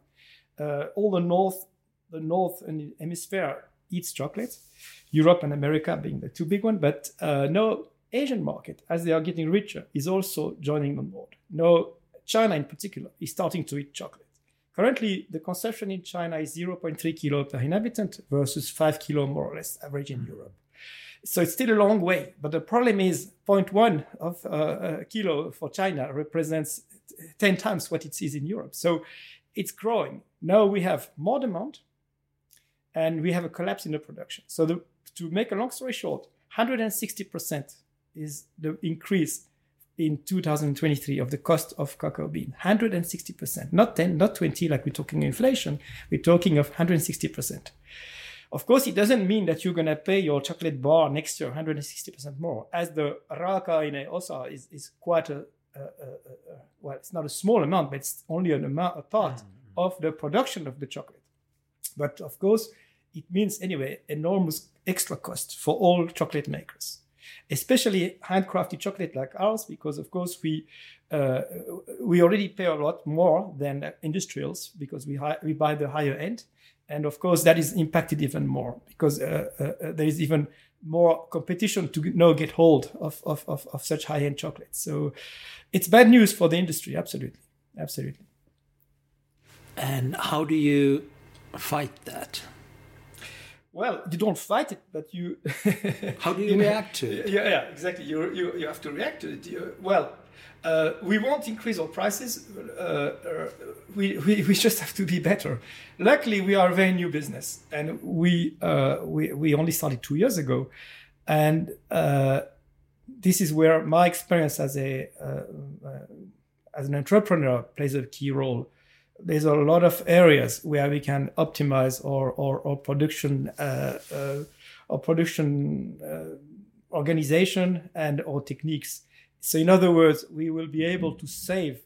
Uh, all the North the North Hemisphere eats chocolate, Europe and America being the two big ones, but uh, no Asian market, as they are getting richer, is also joining on board. No, China in particular is starting to eat chocolate. Currently, the consumption in China is 0.3 kilo per inhabitant versus 5 kilo more or less average in Europe. So it's still a long way, but the problem is 0.1 of uh, a kilo for China represents 10 times what it is in Europe. So it's growing. Now we have more demand, and we have a collapse in the production. So the, to make a long story short, 160% is the increase in 2023 of the cost of cocoa bean. 160%, not 10, not 20 like we're talking inflation. We're talking of 160%. Of course, it doesn't mean that you're going to pay your chocolate bar next year 160% more, as the raaka-aine OSA is, is quite a, a, a, a, well, it's not a small amount, but it's only an amount, a part mm-hmm. of the production of the chocolate. But of course, it means anyway enormous extra cost for all chocolate makers especially handcrafted chocolate like ours because of course we uh, we already pay a lot more than industrials because we hi- we buy the higher end. And of course that is impacted even more because uh, uh, uh there is even more competition to now get hold of, of, of, of such high-end chocolate so it's bad news for the industry absolutely absolutely. And how do you fight that well, you don't fight it, but you. How do you, you react to it? Yeah, yeah, exactly. You, you, you have to react to it. You, well, Uh, we won't increase our prices. Uh, uh, we, we, we just have to be better. Luckily, we are a very new business, and we uh, we we only started two years ago, and uh, this is where my experience as a uh, as an entrepreneur plays a key role. There's a lot of areas where we can optimize our our, our production our production organization and our techniques so in other words, we will be able to save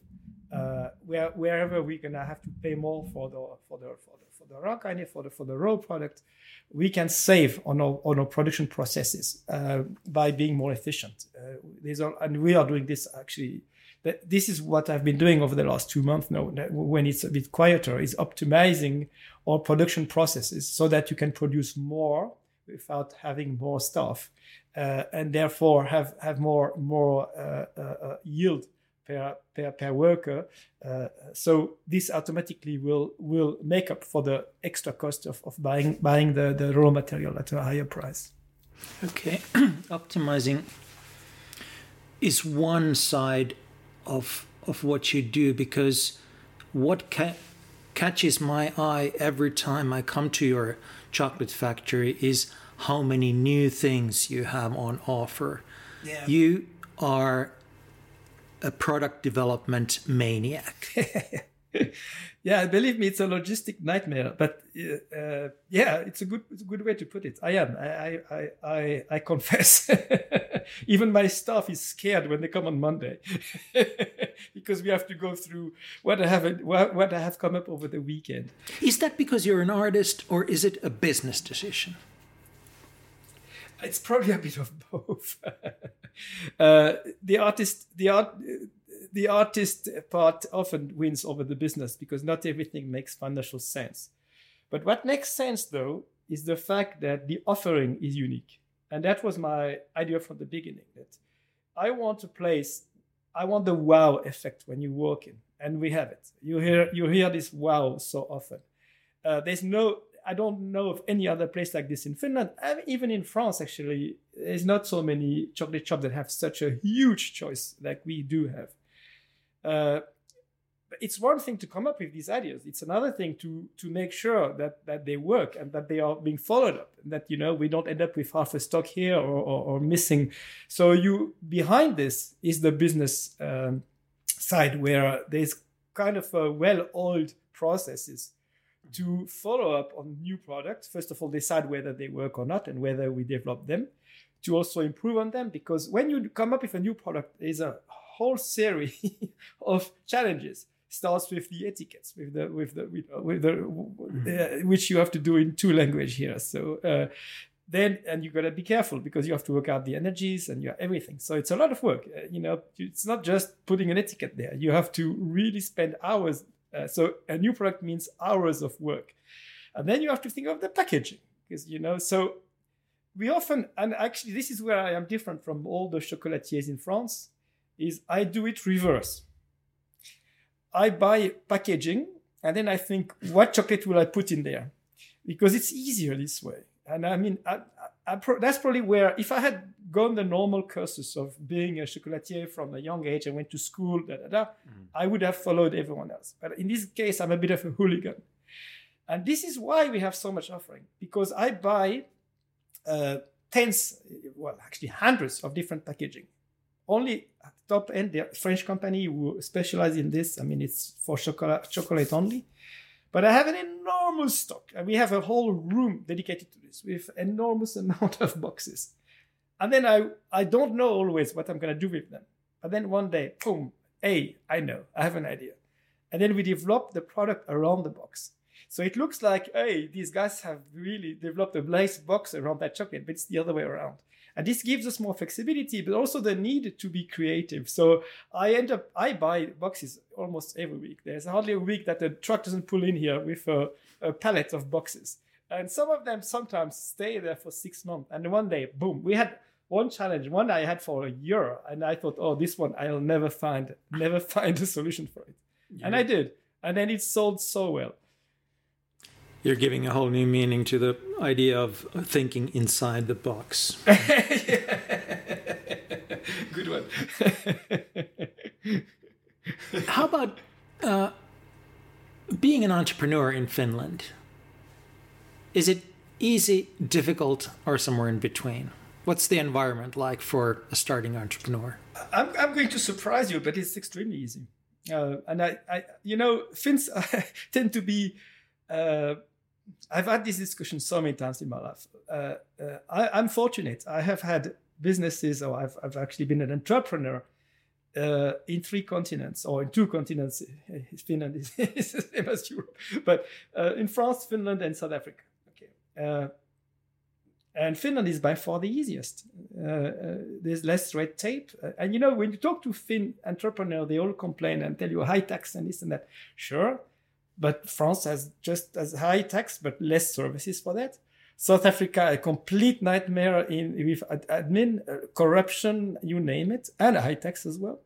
uh, where, wherever we're gonna have to pay more for the for the for the for the raw kind for the for the raw product, we can save on our on our production processes uh, by being more efficient. Uh, these are, and we are doing this actually. But this is what I've been doing over the last two months now. When it's a bit quieter, is optimizing our production processes so that you can produce more without having more stuff uh, and therefore have have more more uh, uh, uh yield per per, per worker. Uh, so this automatically will will make up for the extra cost of, of buying buying the, the raw material at a higher price. Okay, optimizing is one side of of what you do because what ca- catches my eye every time I come to your chocolate factory is how many new things you have on offer. Yeah. You are a product development maniac. yeah, believe me, it's a logistic nightmare. But uh, yeah, it's a good, it's a good way to put it. I am. I, I, I, I confess. Even my staff is scared when they come on Monday because we have to go through what I have, what I have come up over the weekend. Is that because you're an artist, or is it a business decision? it's probably a bit of both. uh, the artist, the art, the artist part often wins over the business because not everything makes financial sense. But what makes sense though is the fact that the offering is unique, and that was my idea from the beginning. That I want a place, I want the wow effect when you walk in, and we have it. You hear you hear this wow so often. Uh, there's no I don't know of any other place like this in Finland. Even in France, actually, there's not so many chocolate shops that have such a huge choice like we do have. Uh, it's one thing to come up with these ideas. It's another thing to to make sure that that they work and that they are being followed up, and that you know we don't end up with half a stock here or, or, or missing. So you behind this is the business um, side where there's kind of a well-oiled processes to follow up on new products. First of all, decide whether they work or not and whether we develop them. To also improve on them, because when you come up with a new product, there's a whole series of challenges. Starts with the etiquettes, with the with the with, with the uh, which you have to do in two language here. So uh, then and you got to be careful because you have to work out the energies and you everything so it's a lot of work uh, you know it's not just putting an etiquette there you have to really spend hours uh, so a new product means hours of work. And then you have to think of the packaging because, you know, so we often, and actually this is where I am different from all the chocolatiers in France, is I do it reverse. I buy packaging and then I think, what chocolate will I put in there? Because it's easier this way. And I mean, I, I, I, that's probably where, if I had gone the normal cursus of being a chocolatier from a young age and went to school, da, da, da, mm. I would have followed everyone else. But in this case, I'm a bit of a hooligan. And this is why we have so much offering, because I buy uh, tens, well, actually hundreds of different packaging. Only top end, the French company who specialize in this. I mean, it's for chocolate, chocolate only. But I have an enormous stock, and we have a whole room dedicated to this with enormous amount of boxes. And then I, I don't know always what I'm to do with them. But then one day, boom, hey, I know, I have an idea. And then we develop the product around the box. So it looks like, hey, these guys have really developed a nice box around that chocolate, but it's the other way around. And this gives us more flexibility, but also the need to be creative. So I end up, I buy boxes almost every week. There's hardly a week that the truck doesn't pull in here with a, a pallet of boxes. And some of them sometimes stay there for six months. And one day, boom, we had one challenge, one I had for a year, and I thought, oh, this one I'll never find, never find a solution for it, yeah. and I did, and then it sold so well. You're giving a whole new meaning to the idea of thinking inside the box. Good one. How about uh, being an entrepreneur in Finland? Is it easy, difficult, or somewhere in between? What's the environment like for a starting entrepreneur? I'm, I'm going to surprise you, but it's extremely easy. Uh, and I, I, you know, Finns tend to be. Uh, I've had this discussion so many times in my life. Uh, uh I, am fortunate. I have had businesses, or I've, I've actually been an entrepreneur uh, in three continents, or in two continents. Finland is, the same as Europe, but uh, in France, Finland, and South Africa. Okay and Finland is by far the easiest. Uh, uh, there's less red tape, uh, and you know when you talk to Finn entrepreneurs, they all complain and tell you high tax and this and that. Sure, but France has just as high tax but less services for that. South Africa, a complete nightmare in with admin, uh, corruption, you name it, and high tax as well.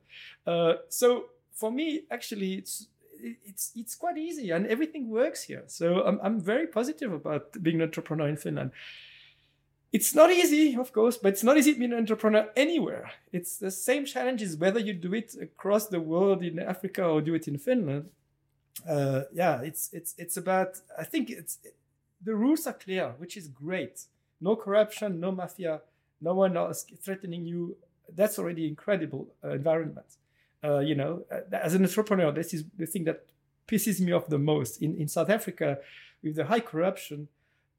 Uh, so for me, actually, it's it's it's quite easy and everything works here. So I'm I'm very positive about being an entrepreneur in Finland it's not easy, of course, but it's not easy being an entrepreneur anywhere. It's the same challenges whether you do it across the world in Africa or do it in Finland. Uh, yeah, it's it's it's about. I think it's the rules are clear, which is great. No corruption, no mafia, no one else threatening you. That's already incredible uh, environment. Uh, you know, uh, as an entrepreneur, this is the thing that pisses me off the most. In in South Africa, with the high corruption,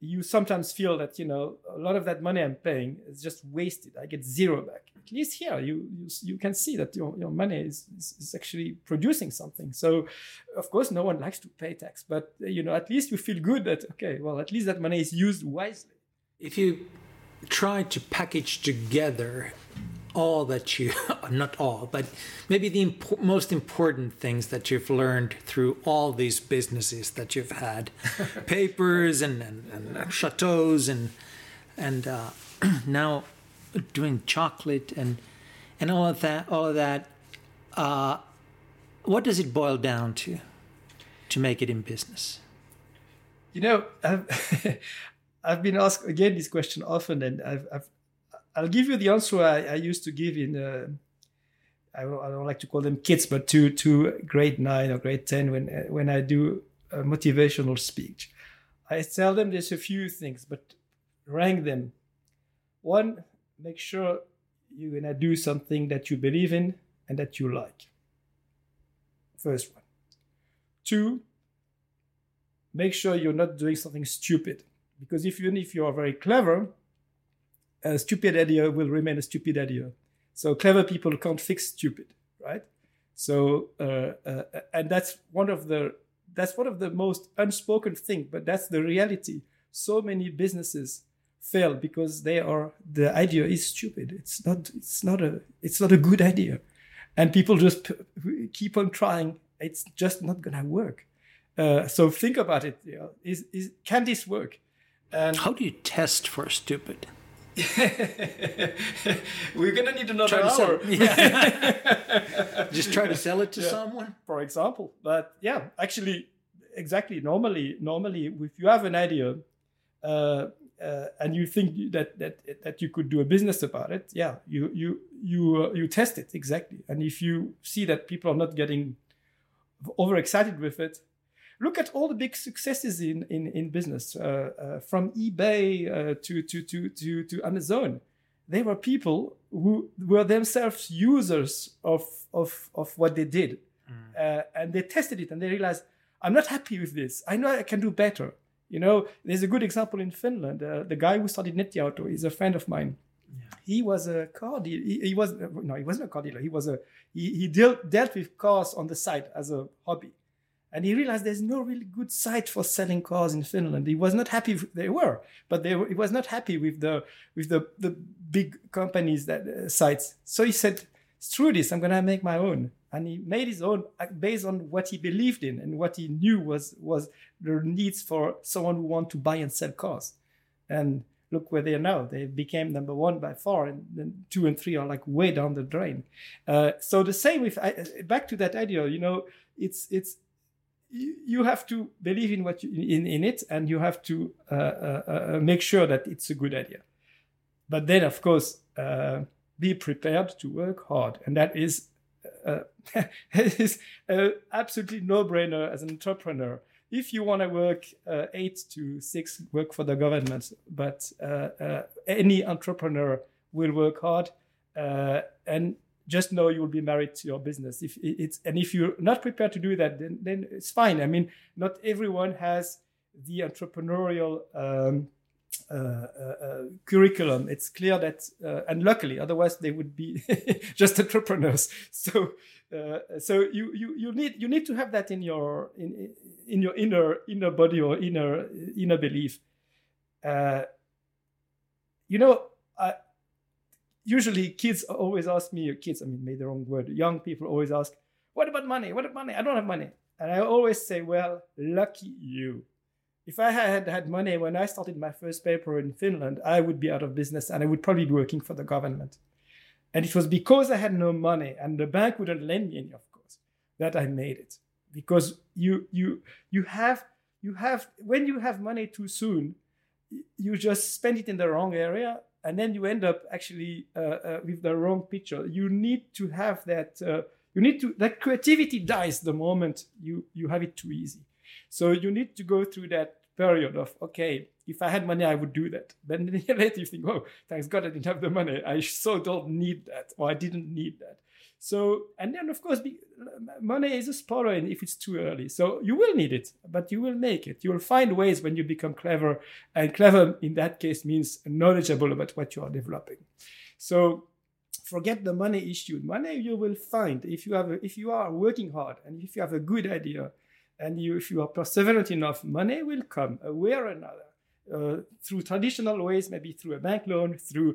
you sometimes feel that you know a lot of that money I'm paying is just wasted. I get zero back. At least here, you you, you can see that your, your money is, is, is actually producing something. So, of course, no one likes to pay tax, but uh, you know at least you feel good that okay, well, at least that money is used wisely. If you try to package together all that you not all but maybe the impo- most important things that you've learned through all these businesses that you've had. Papers and, and, and, chateaus and and uh, now doing chocolate and and all of that all of that uh, what does it boil down to to make it in business? You know I've, I've been asked again this question often and I've, I've I'll give you the answer I, I used to give in. Uh, I, don't, I, don't, like to call them kids, but to to grade nine or grade ten when when I do a motivational speech. I tell them there's a few things, but rank them. One, make sure you're gonna do something that you believe in and that you like. First one. Two, make sure you're not doing something stupid. Because if even if you are very clever, a stupid idea will remain a stupid idea. So clever people can't fix stupid, right? So uh, uh, and that's one of the that's one of the most unspoken thing, but that's the reality. So many businesses fail because they are the idea is stupid. It's not it's not a it's not a good idea, and people just keep on trying. It's just not gonna work. Uh, so think about it. You know, is, is can this work? And how do you test for stupid? We're gonna need another hour. Yeah. Just try to sell it to yeah. someone, for example. But yeah, actually, exactly. Normally, normally, if you have an idea uh, uh, and you think that that that you could do a business about it, yeah, you you you uh, you test it exactly. And if you see that people are not getting overexcited with it, look at all the big successes in in, in business uh, uh, from ebay uh, to, to to to to amazon. They were people who were themselves users of of of what they did. Mm. and they tested it and they realized i'm not happy with this. I know i can do better. You know there's a good example in finland. Uh, the guy who started nettiauto is a friend of mine. Yeah. he was a car dealer. He, he, was no he wasn't a car dealer. He was a he, he dealt, dealt with cars on the side as a hobby and he realized there's no really good site for selling cars in Finland. He was not happy. With, they were, but they were, he was not happy with the with the the big companies that uh, sites. So he said, "Screw this! I'm gonna make my own." And he made his own uh, based on what he believed in and what he knew was was the needs for someone who want to buy and sell cars. And look where they are now. They became number one by far, and then two and three are like way down the drain. Uh, so the same with uh, back to that idea. You know, it's it's you have to believe in what you, in, in it and you have to uh, uh, uh, make sure that it's a good idea but then of course uh, be prepared to work hard and that is uh, is uh, absolutely no-brainer as an entrepreneur. If you want to work uh, eight to six, work for the government, but uh, uh, any entrepreneur will work hard uh, and just know you will be married to your business. If it's and if you're not prepared to do that, then then it's fine. I mean, not everyone has the entrepreneurial um, uh, uh, uh, curriculum. It's clear that, uh, and luckily, otherwise they would be just entrepreneurs. So, uh, so you, you you need you need to have that in your in in your inner inner body or inner inner belief. Uh, you know, usually kids always ask me, kids, I mean, made the wrong word. Young people always ask, "What about money? What about money? I don't have money." And I always say, "Well, lucky you." if I had had money when I started my first paper in Finland, I would be out of business and I would probably be working for the government. And it was because I had no money and the bank wouldn't lend me any, of course, that I made it. Because you you you have you have when you have money too soon, you just spend it in the wrong area and then you end up actually uh, uh, with the wrong picture. You need to have that. Uh, you need to that creativity dies the moment you you have it too easy. So you need to go through that period of okay, if I had money, I would do that. Then later you think, oh, thanks God I didn't have the money. I so don't need that, or I didn't need that. So, and then of course, money is a spoiler if it's too early. So you will need it, but you will make it. You will find ways when you become clever, and clever in that case means knowledgeable about what you are developing. So forget the money issue. Money you will find if you have a, if you are working hard and if you have a good idea and you, if you are perseverant enough, money will come a way or another. Uh, through traditional ways, maybe through a bank loan, through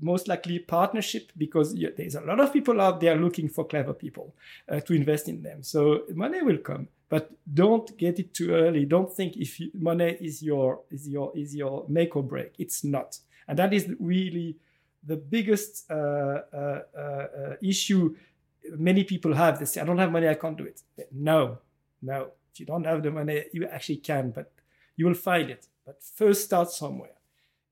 most likely partnership, because yeah, there's a lot of people out there looking for clever people uh, to invest in them. So money will come, but don't get it too early. Don't think if you, money is your is your is your make or break. It's not, and that is really the biggest uh, uh, uh issue many people have. They say, "I don't have money, I can't do it." No, no if you don't have the money, you actually can, but you will find it. But first, start somewhere.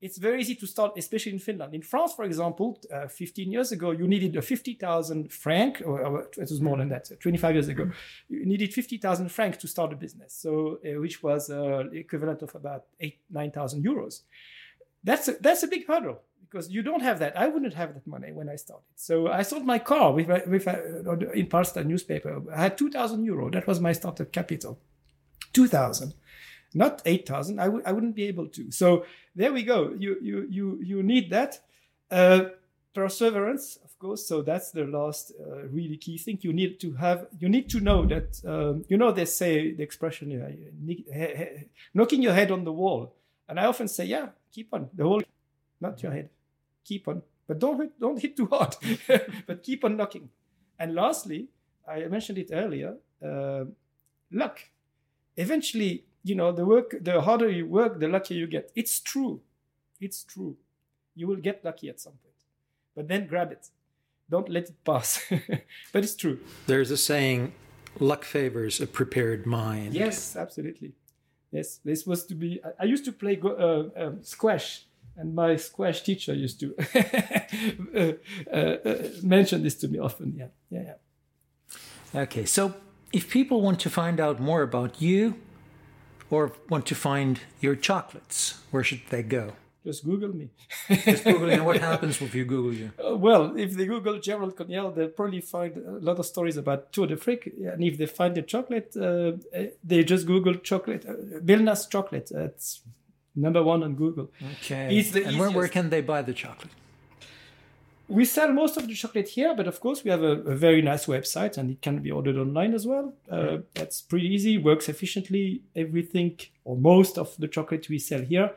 It's very easy to start, especially in Finland. In France, for example, uh, 15 years ago, you needed a 50,000 franc, or, or, it was more than that, 25 years ago, you needed 50,000 francs to start a business, so uh, which was uh, equivalent of about eight, 9,000 euros. That's a, that's a big hurdle because you don't have that. I wouldn't have that money when I started. So I sold my car with, with uh, in Palsta newspaper. I had 2,000 euro. That was my startup capital. 2,000, not 8,000. I w- I wouldn't be able to. So there we go. You, you, you, you need that. Uh, perseverance, of course. So that's the last uh, really key thing. You need to have, you need to know that, um, you know, they say the expression, knocking your head on the wall. And I often say, yeah, keep on the whole, not your head keep on, but don't hit, don't hit too hard, but keep on knocking. And lastly, I mentioned it earlier, uh, luck. Eventually, you know, the work, the harder you work, the luckier you get. It's true. It's true. You will get lucky at some point, but then grab it. Don't let it pass. but it's true. There's a saying, luck favors a prepared mind. Yes, absolutely. Yes, this was to be. I used to play uh, um, squash and my squash teacher used to uh, uh, uh, mention this to me often. Yeah, yeah, yeah. Okay, so if people want to find out more about you or want to find your chocolates, where should they go? Just Google me. Just Google and what happens if you Google you? Uh, well, if they Google Gerald Coniel, they'll probably find a lot of stories about Tour d'Afrique. And if they find the chocolate, uh, they just Google chocolate, uh, Billnäs chocolate. It's number one on Google. Okay. It's the and where, where can they buy the chocolate? We sell most of the chocolate here, but of course we have a, a very nice website and it can be ordered online as well. Uh, that's pretty easy, works efficiently. Everything or most of the chocolate we sell here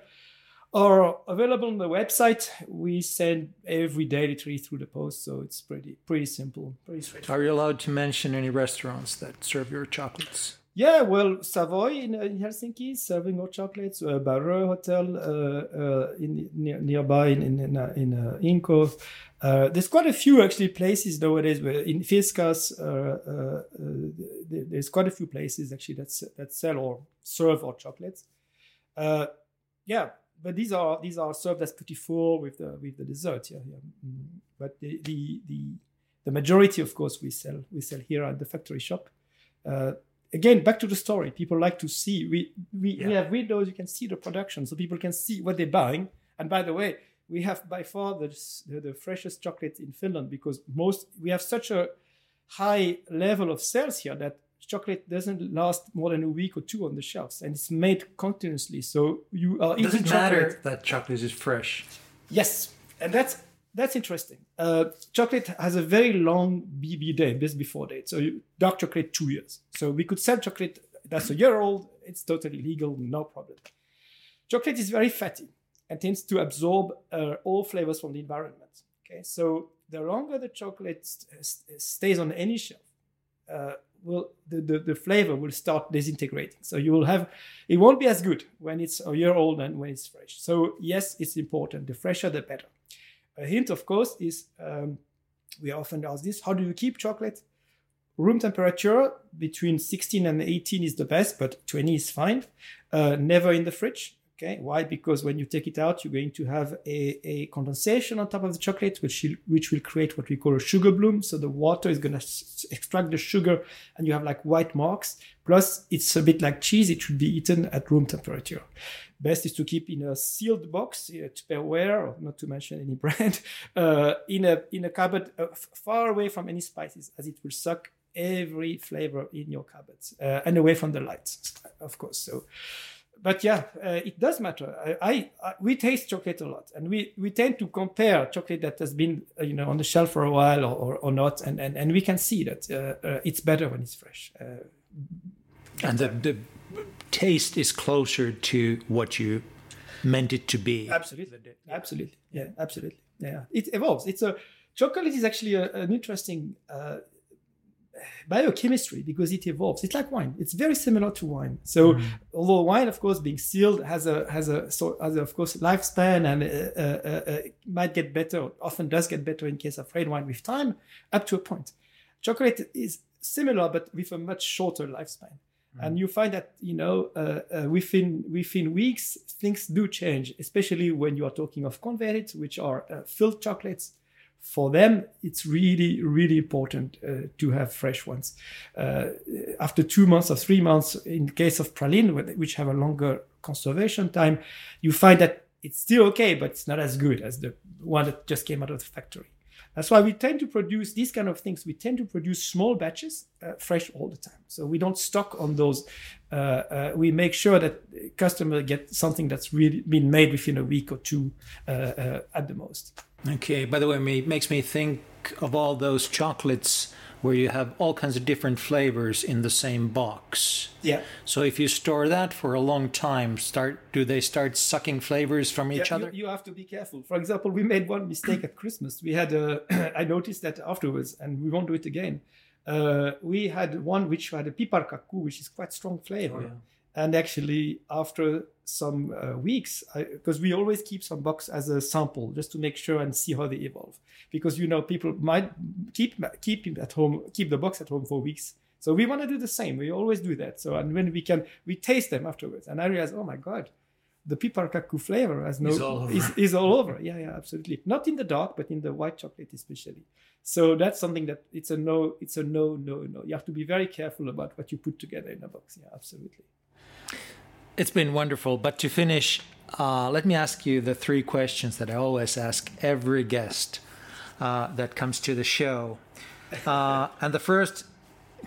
are available on the website. We send every day literally through the post, so it's pretty pretty simple, pretty straightforward. Are you allowed to mention any restaurants that serve your chocolates? Yeah, well, Savoy in, in Helsinki serving hot chocolates. Uh, Barreux Hotel uh, uh, in near, nearby in in in, uh, in uh, Inkoo. Uh, there's quite a few actually places nowadays. Where in Fiskars, uh, there's quite a few places actually that that sell or serve hot chocolates. yeah, but these are these are served as petit four with the with the dessert. Yeah, yeah. Mm. But the the the The majority, of course, we sell we sell here at the factory shop. Again, back to the story. People like to see. We we, Yeah. we have windows. You can see the production, so people can see what they're buying. And by the way, we have by far the, the, the freshest chocolate in Finland because most we have such a high level of sales here that chocolate doesn't last more than a week or two on the shelves, and it's made continuously. So you are eating it chocolate. matter that chocolate is fresh? Yes, and that's that's interesting. Uh, chocolate has a very long BB day, best before date. So you, dark chocolate, two years. So we could sell chocolate that's a year old. It's totally legal, no problem. Chocolate is very fatty and tends to absorb uh, all flavors from the environment. Okay, so the longer the chocolate st- st- stays on any shelf, uh, will the, the, the flavor will start disintegrating. So you will have it won't be as good when it's a year old and when it's fresh. So yes, it's important. The fresher, the better. A hint, of course, is um, we often ask this: How do you keep chocolate? Room temperature between 16 and 18 is the best, but 20 is fine. Uh, never in the fridge. Okay, why? Because when you take it out, you're going to have a, a condensation on top of the chocolate, which which will create what we call a sugar bloom. So the water is going to s- extract the sugar, and you have like white marks. Plus, it's a bit like cheese; it should be eaten at room temperature. Best is to keep in a sealed box, uh, Tupperware, or not to mention any brand, uh, in a in a cupboard uh, far away from any spices, as it will suck every flavor in your cupboards uh, and away from the lights, of course. So but yeah, uh, it does matter. I, I, I we taste chocolate a lot, and we, we tend to compare chocolate that has been uh, you know on the shelf for a while or, or, or not, and, and, and we can see that uh, uh, it's better when it's fresh. Uh, And the, the taste is closer to what you meant it to be. absolutely, absolutely, yeah, absolutely, yeah. It evolves. It's a chocolate is actually a, an interesting uh, biochemistry because it evolves. It's like wine. It's very similar to wine. So although wine, of course, being sealed has a has a so has a, of course lifespan and uh, uh, uh, it might get better. Often does get better in case of red wine with time, up to a point. Chocolate is similar but with a much shorter lifespan. And you find that you know uh, uh, within within weeks things do change, especially when you are talking of converted, which are uh, filled chocolates for them, it's really, really important uh, to have fresh ones. Uh, after two months or three months, in case of praline, which have a longer conservation time, you find that it's still okay, but it's not as good as the one that just came out of the factory. That's why we tend to produce these kind of things. We tend to produce small batches, uh, fresh all the time. So we don't stock on those. Uh, uh, we make sure that customer get something that's really been made within a week or two uh, uh, at the most. Okay, by the way, it makes me think of all those chocolates where you have all kinds of different flavors in the same box. Yeah. So if you store that for a long time, start do they start sucking flavors from each Yeah, other? You, you have to be careful. For example, we made one mistake at Christmas. We had a, I noticed that afterwards, and we won't do it again. Uh, we had one which had a piparkakku, which is quite strong flavor. Oh, yeah. And actually, after some uh, weeks, because we always keep some box as a sample just to make sure and see how they evolve. Because you know, people might keep keep it at home, keep the box at home for weeks. So we want to do the same. We always do that. So and when we can, we taste them afterwards. And I realize, oh my god, the piparkakku flavor has no Is all over. is, is all over. Yeah, yeah, absolutely. Not in the dark, but in the white chocolate especially. So that's something that it's a no, it's a no, no, no. You have to be very careful about what you put together in a box. Yeah, absolutely. It's been wonderful. But to finish, uh, let me ask you the three questions that I always ask every guest uh, that comes to the show. Uh, and the first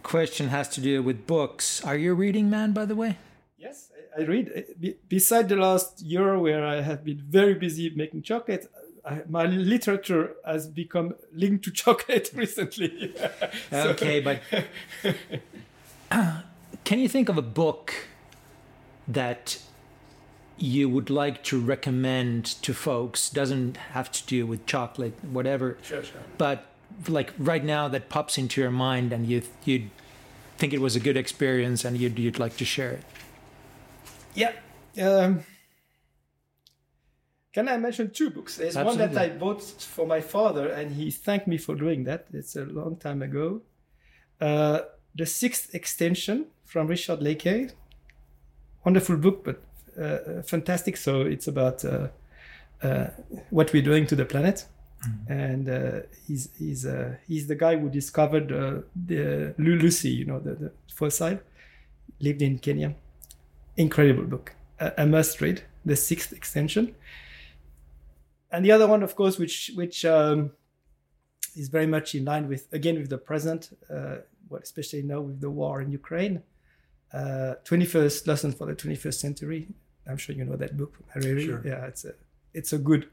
question has to do with books. Are you a reading man, by the way? Yes, I, read. uh, beside the last year where I have been very busy making chocolate, I, my literature has become linked to chocolate recently. Okay, but can you think of a book that you would like to recommend to folks? Doesn't have to do with chocolate, whatever. Sure, sure. But like right now, that pops into your mind, and you you think it was a good experience, and you'd you'd like to share it. Yeah. Um, can I mention two books? There's one that I bought for my father, and he thanked me for doing that. It's a long time ago. Uh, the Sixth Extinction from Richard Leakey. Wonderful book, but uh, fantastic. So it's about uh, uh, what we're doing to the planet. and uh, he's he's uh, he's the guy who discovered uh, the Lu- Lucy, you know, the, the fossil. Lived in Kenya. Incredible book, a, a must read. The sixth extinction, and the other one, of course, which which um, is very much in line with again with the present, uh, what especially now with the war in Ukraine. Uh, 21st lesson for the 21st century. I'm sure you know that book Harari. Sure. Yeah, it's a it's a good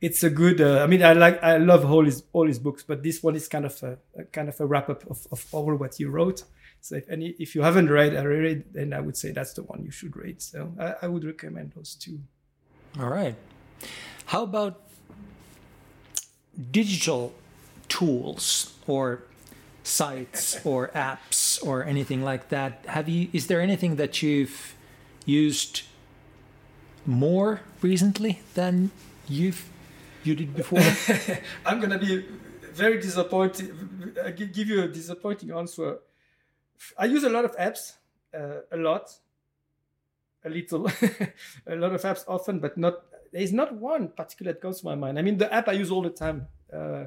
it's a good uh, i mean i like i love all his all his books but this one is kind of a, a kind of a wrap up of, of all what he wrote so if any if you haven't read Harari, then i would say that's the one you should read so i, I would recommend those two All right. How about digital tools or sites or apps or anything like that? Have you is there anything that you've used more recently than you've you did before? i'm gonna be very disappointed i gi- give you a disappointing answer i use a lot of apps uh, a lot a little a lot of apps often but not there's not one particular that comes to my mind i mean the app i use all the time uh,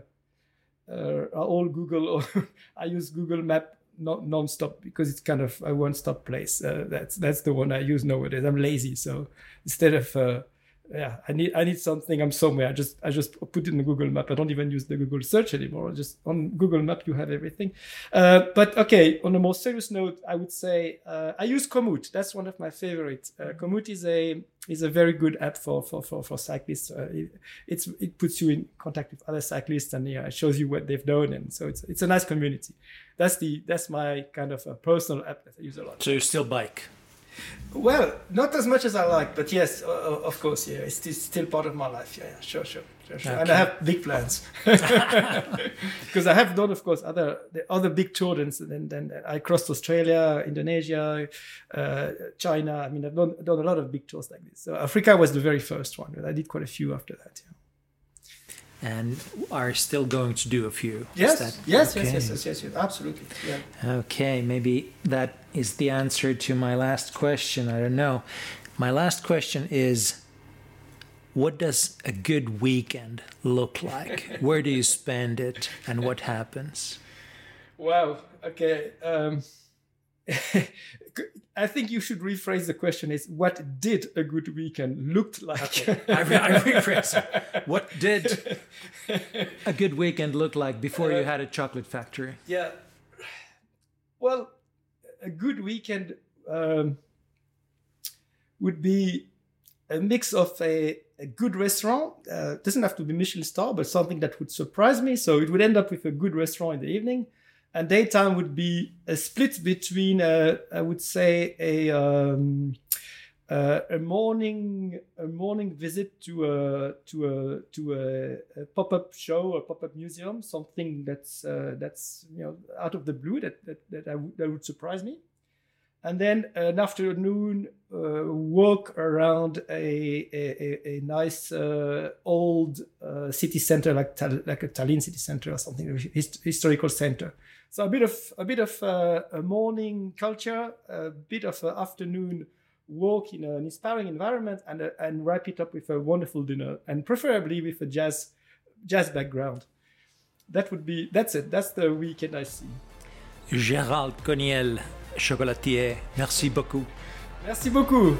are all google or i use google map non- non-stop because it's kind of a one-stop place. Uh, that's that's the one i use nowadays. I'm lazy so instead of uh, yeah i need i need something i'm somewhere. I just i just put it in the google map. I don't even use the google search anymore. Just on google map you have everything. Uh, but okay on a more serious note i would say uh, i use komoot. That's one of my favorites. Uh, komoot is a is a very good app for for for, for cyclists. Uh, it, it's it puts you in contact with other cyclists and yeah, it shows you what they've done. And so it's it's a nice community. That's the that's my kind of a personal app that i use a lot. So you still bike? Well, not as much as I like, but yes, uh, of course, yeah, it's still, still part of my life. Yeah, yeah, sure, sure, sure, sure. And I have big plans because I have done, of course, other the other big tours. And then, then I crossed Australia, Indonesia, uh, China. I mean, I've done, done a lot of big tours like this. So Africa was the very first one, but I did quite a few after that. Yeah. And are still going to do a few. Yes, that- yes, yes, yes, yes, yes, yes, absolutely. Yeah. Okay, maybe that is the answer to my last question. I don't know. My last question is what does a good weekend look like? Where do you spend it and what happens? Wow. Okay. Um, I think you should rephrase the question: Is what did a good weekend looked like? I, re- I rephrase it. What did a good weekend look like before you had a chocolate factory? yeah. Well, a good weekend um, would be a mix of a, a good restaurant. Uh, doesn't have to be Michelin star, but something that would surprise me. So it would end up with a good restaurant in the evening, and daytime would be a split between, uh, I would say, a um, uh, a morning a morning visit to a to a to a, a pop up show or pop up museum, something that's uh, that's you know out of the blue that that that, I w- that would surprise me, and then an afternoon uh, walk around a a, a, a nice uh, old uh, city center like like a Tallinn city center or something a hist- historical center. So a bit of a bit of uh, a morning culture, a bit of an afternoon walk in an inspiring environment, and uh, and wrap it up with a wonderful dinner, and preferably with a jazz jazz background. That would be that's it. That's the weekend I see. Gérald Coniel, chocolatier, merci beaucoup. Merci beaucoup.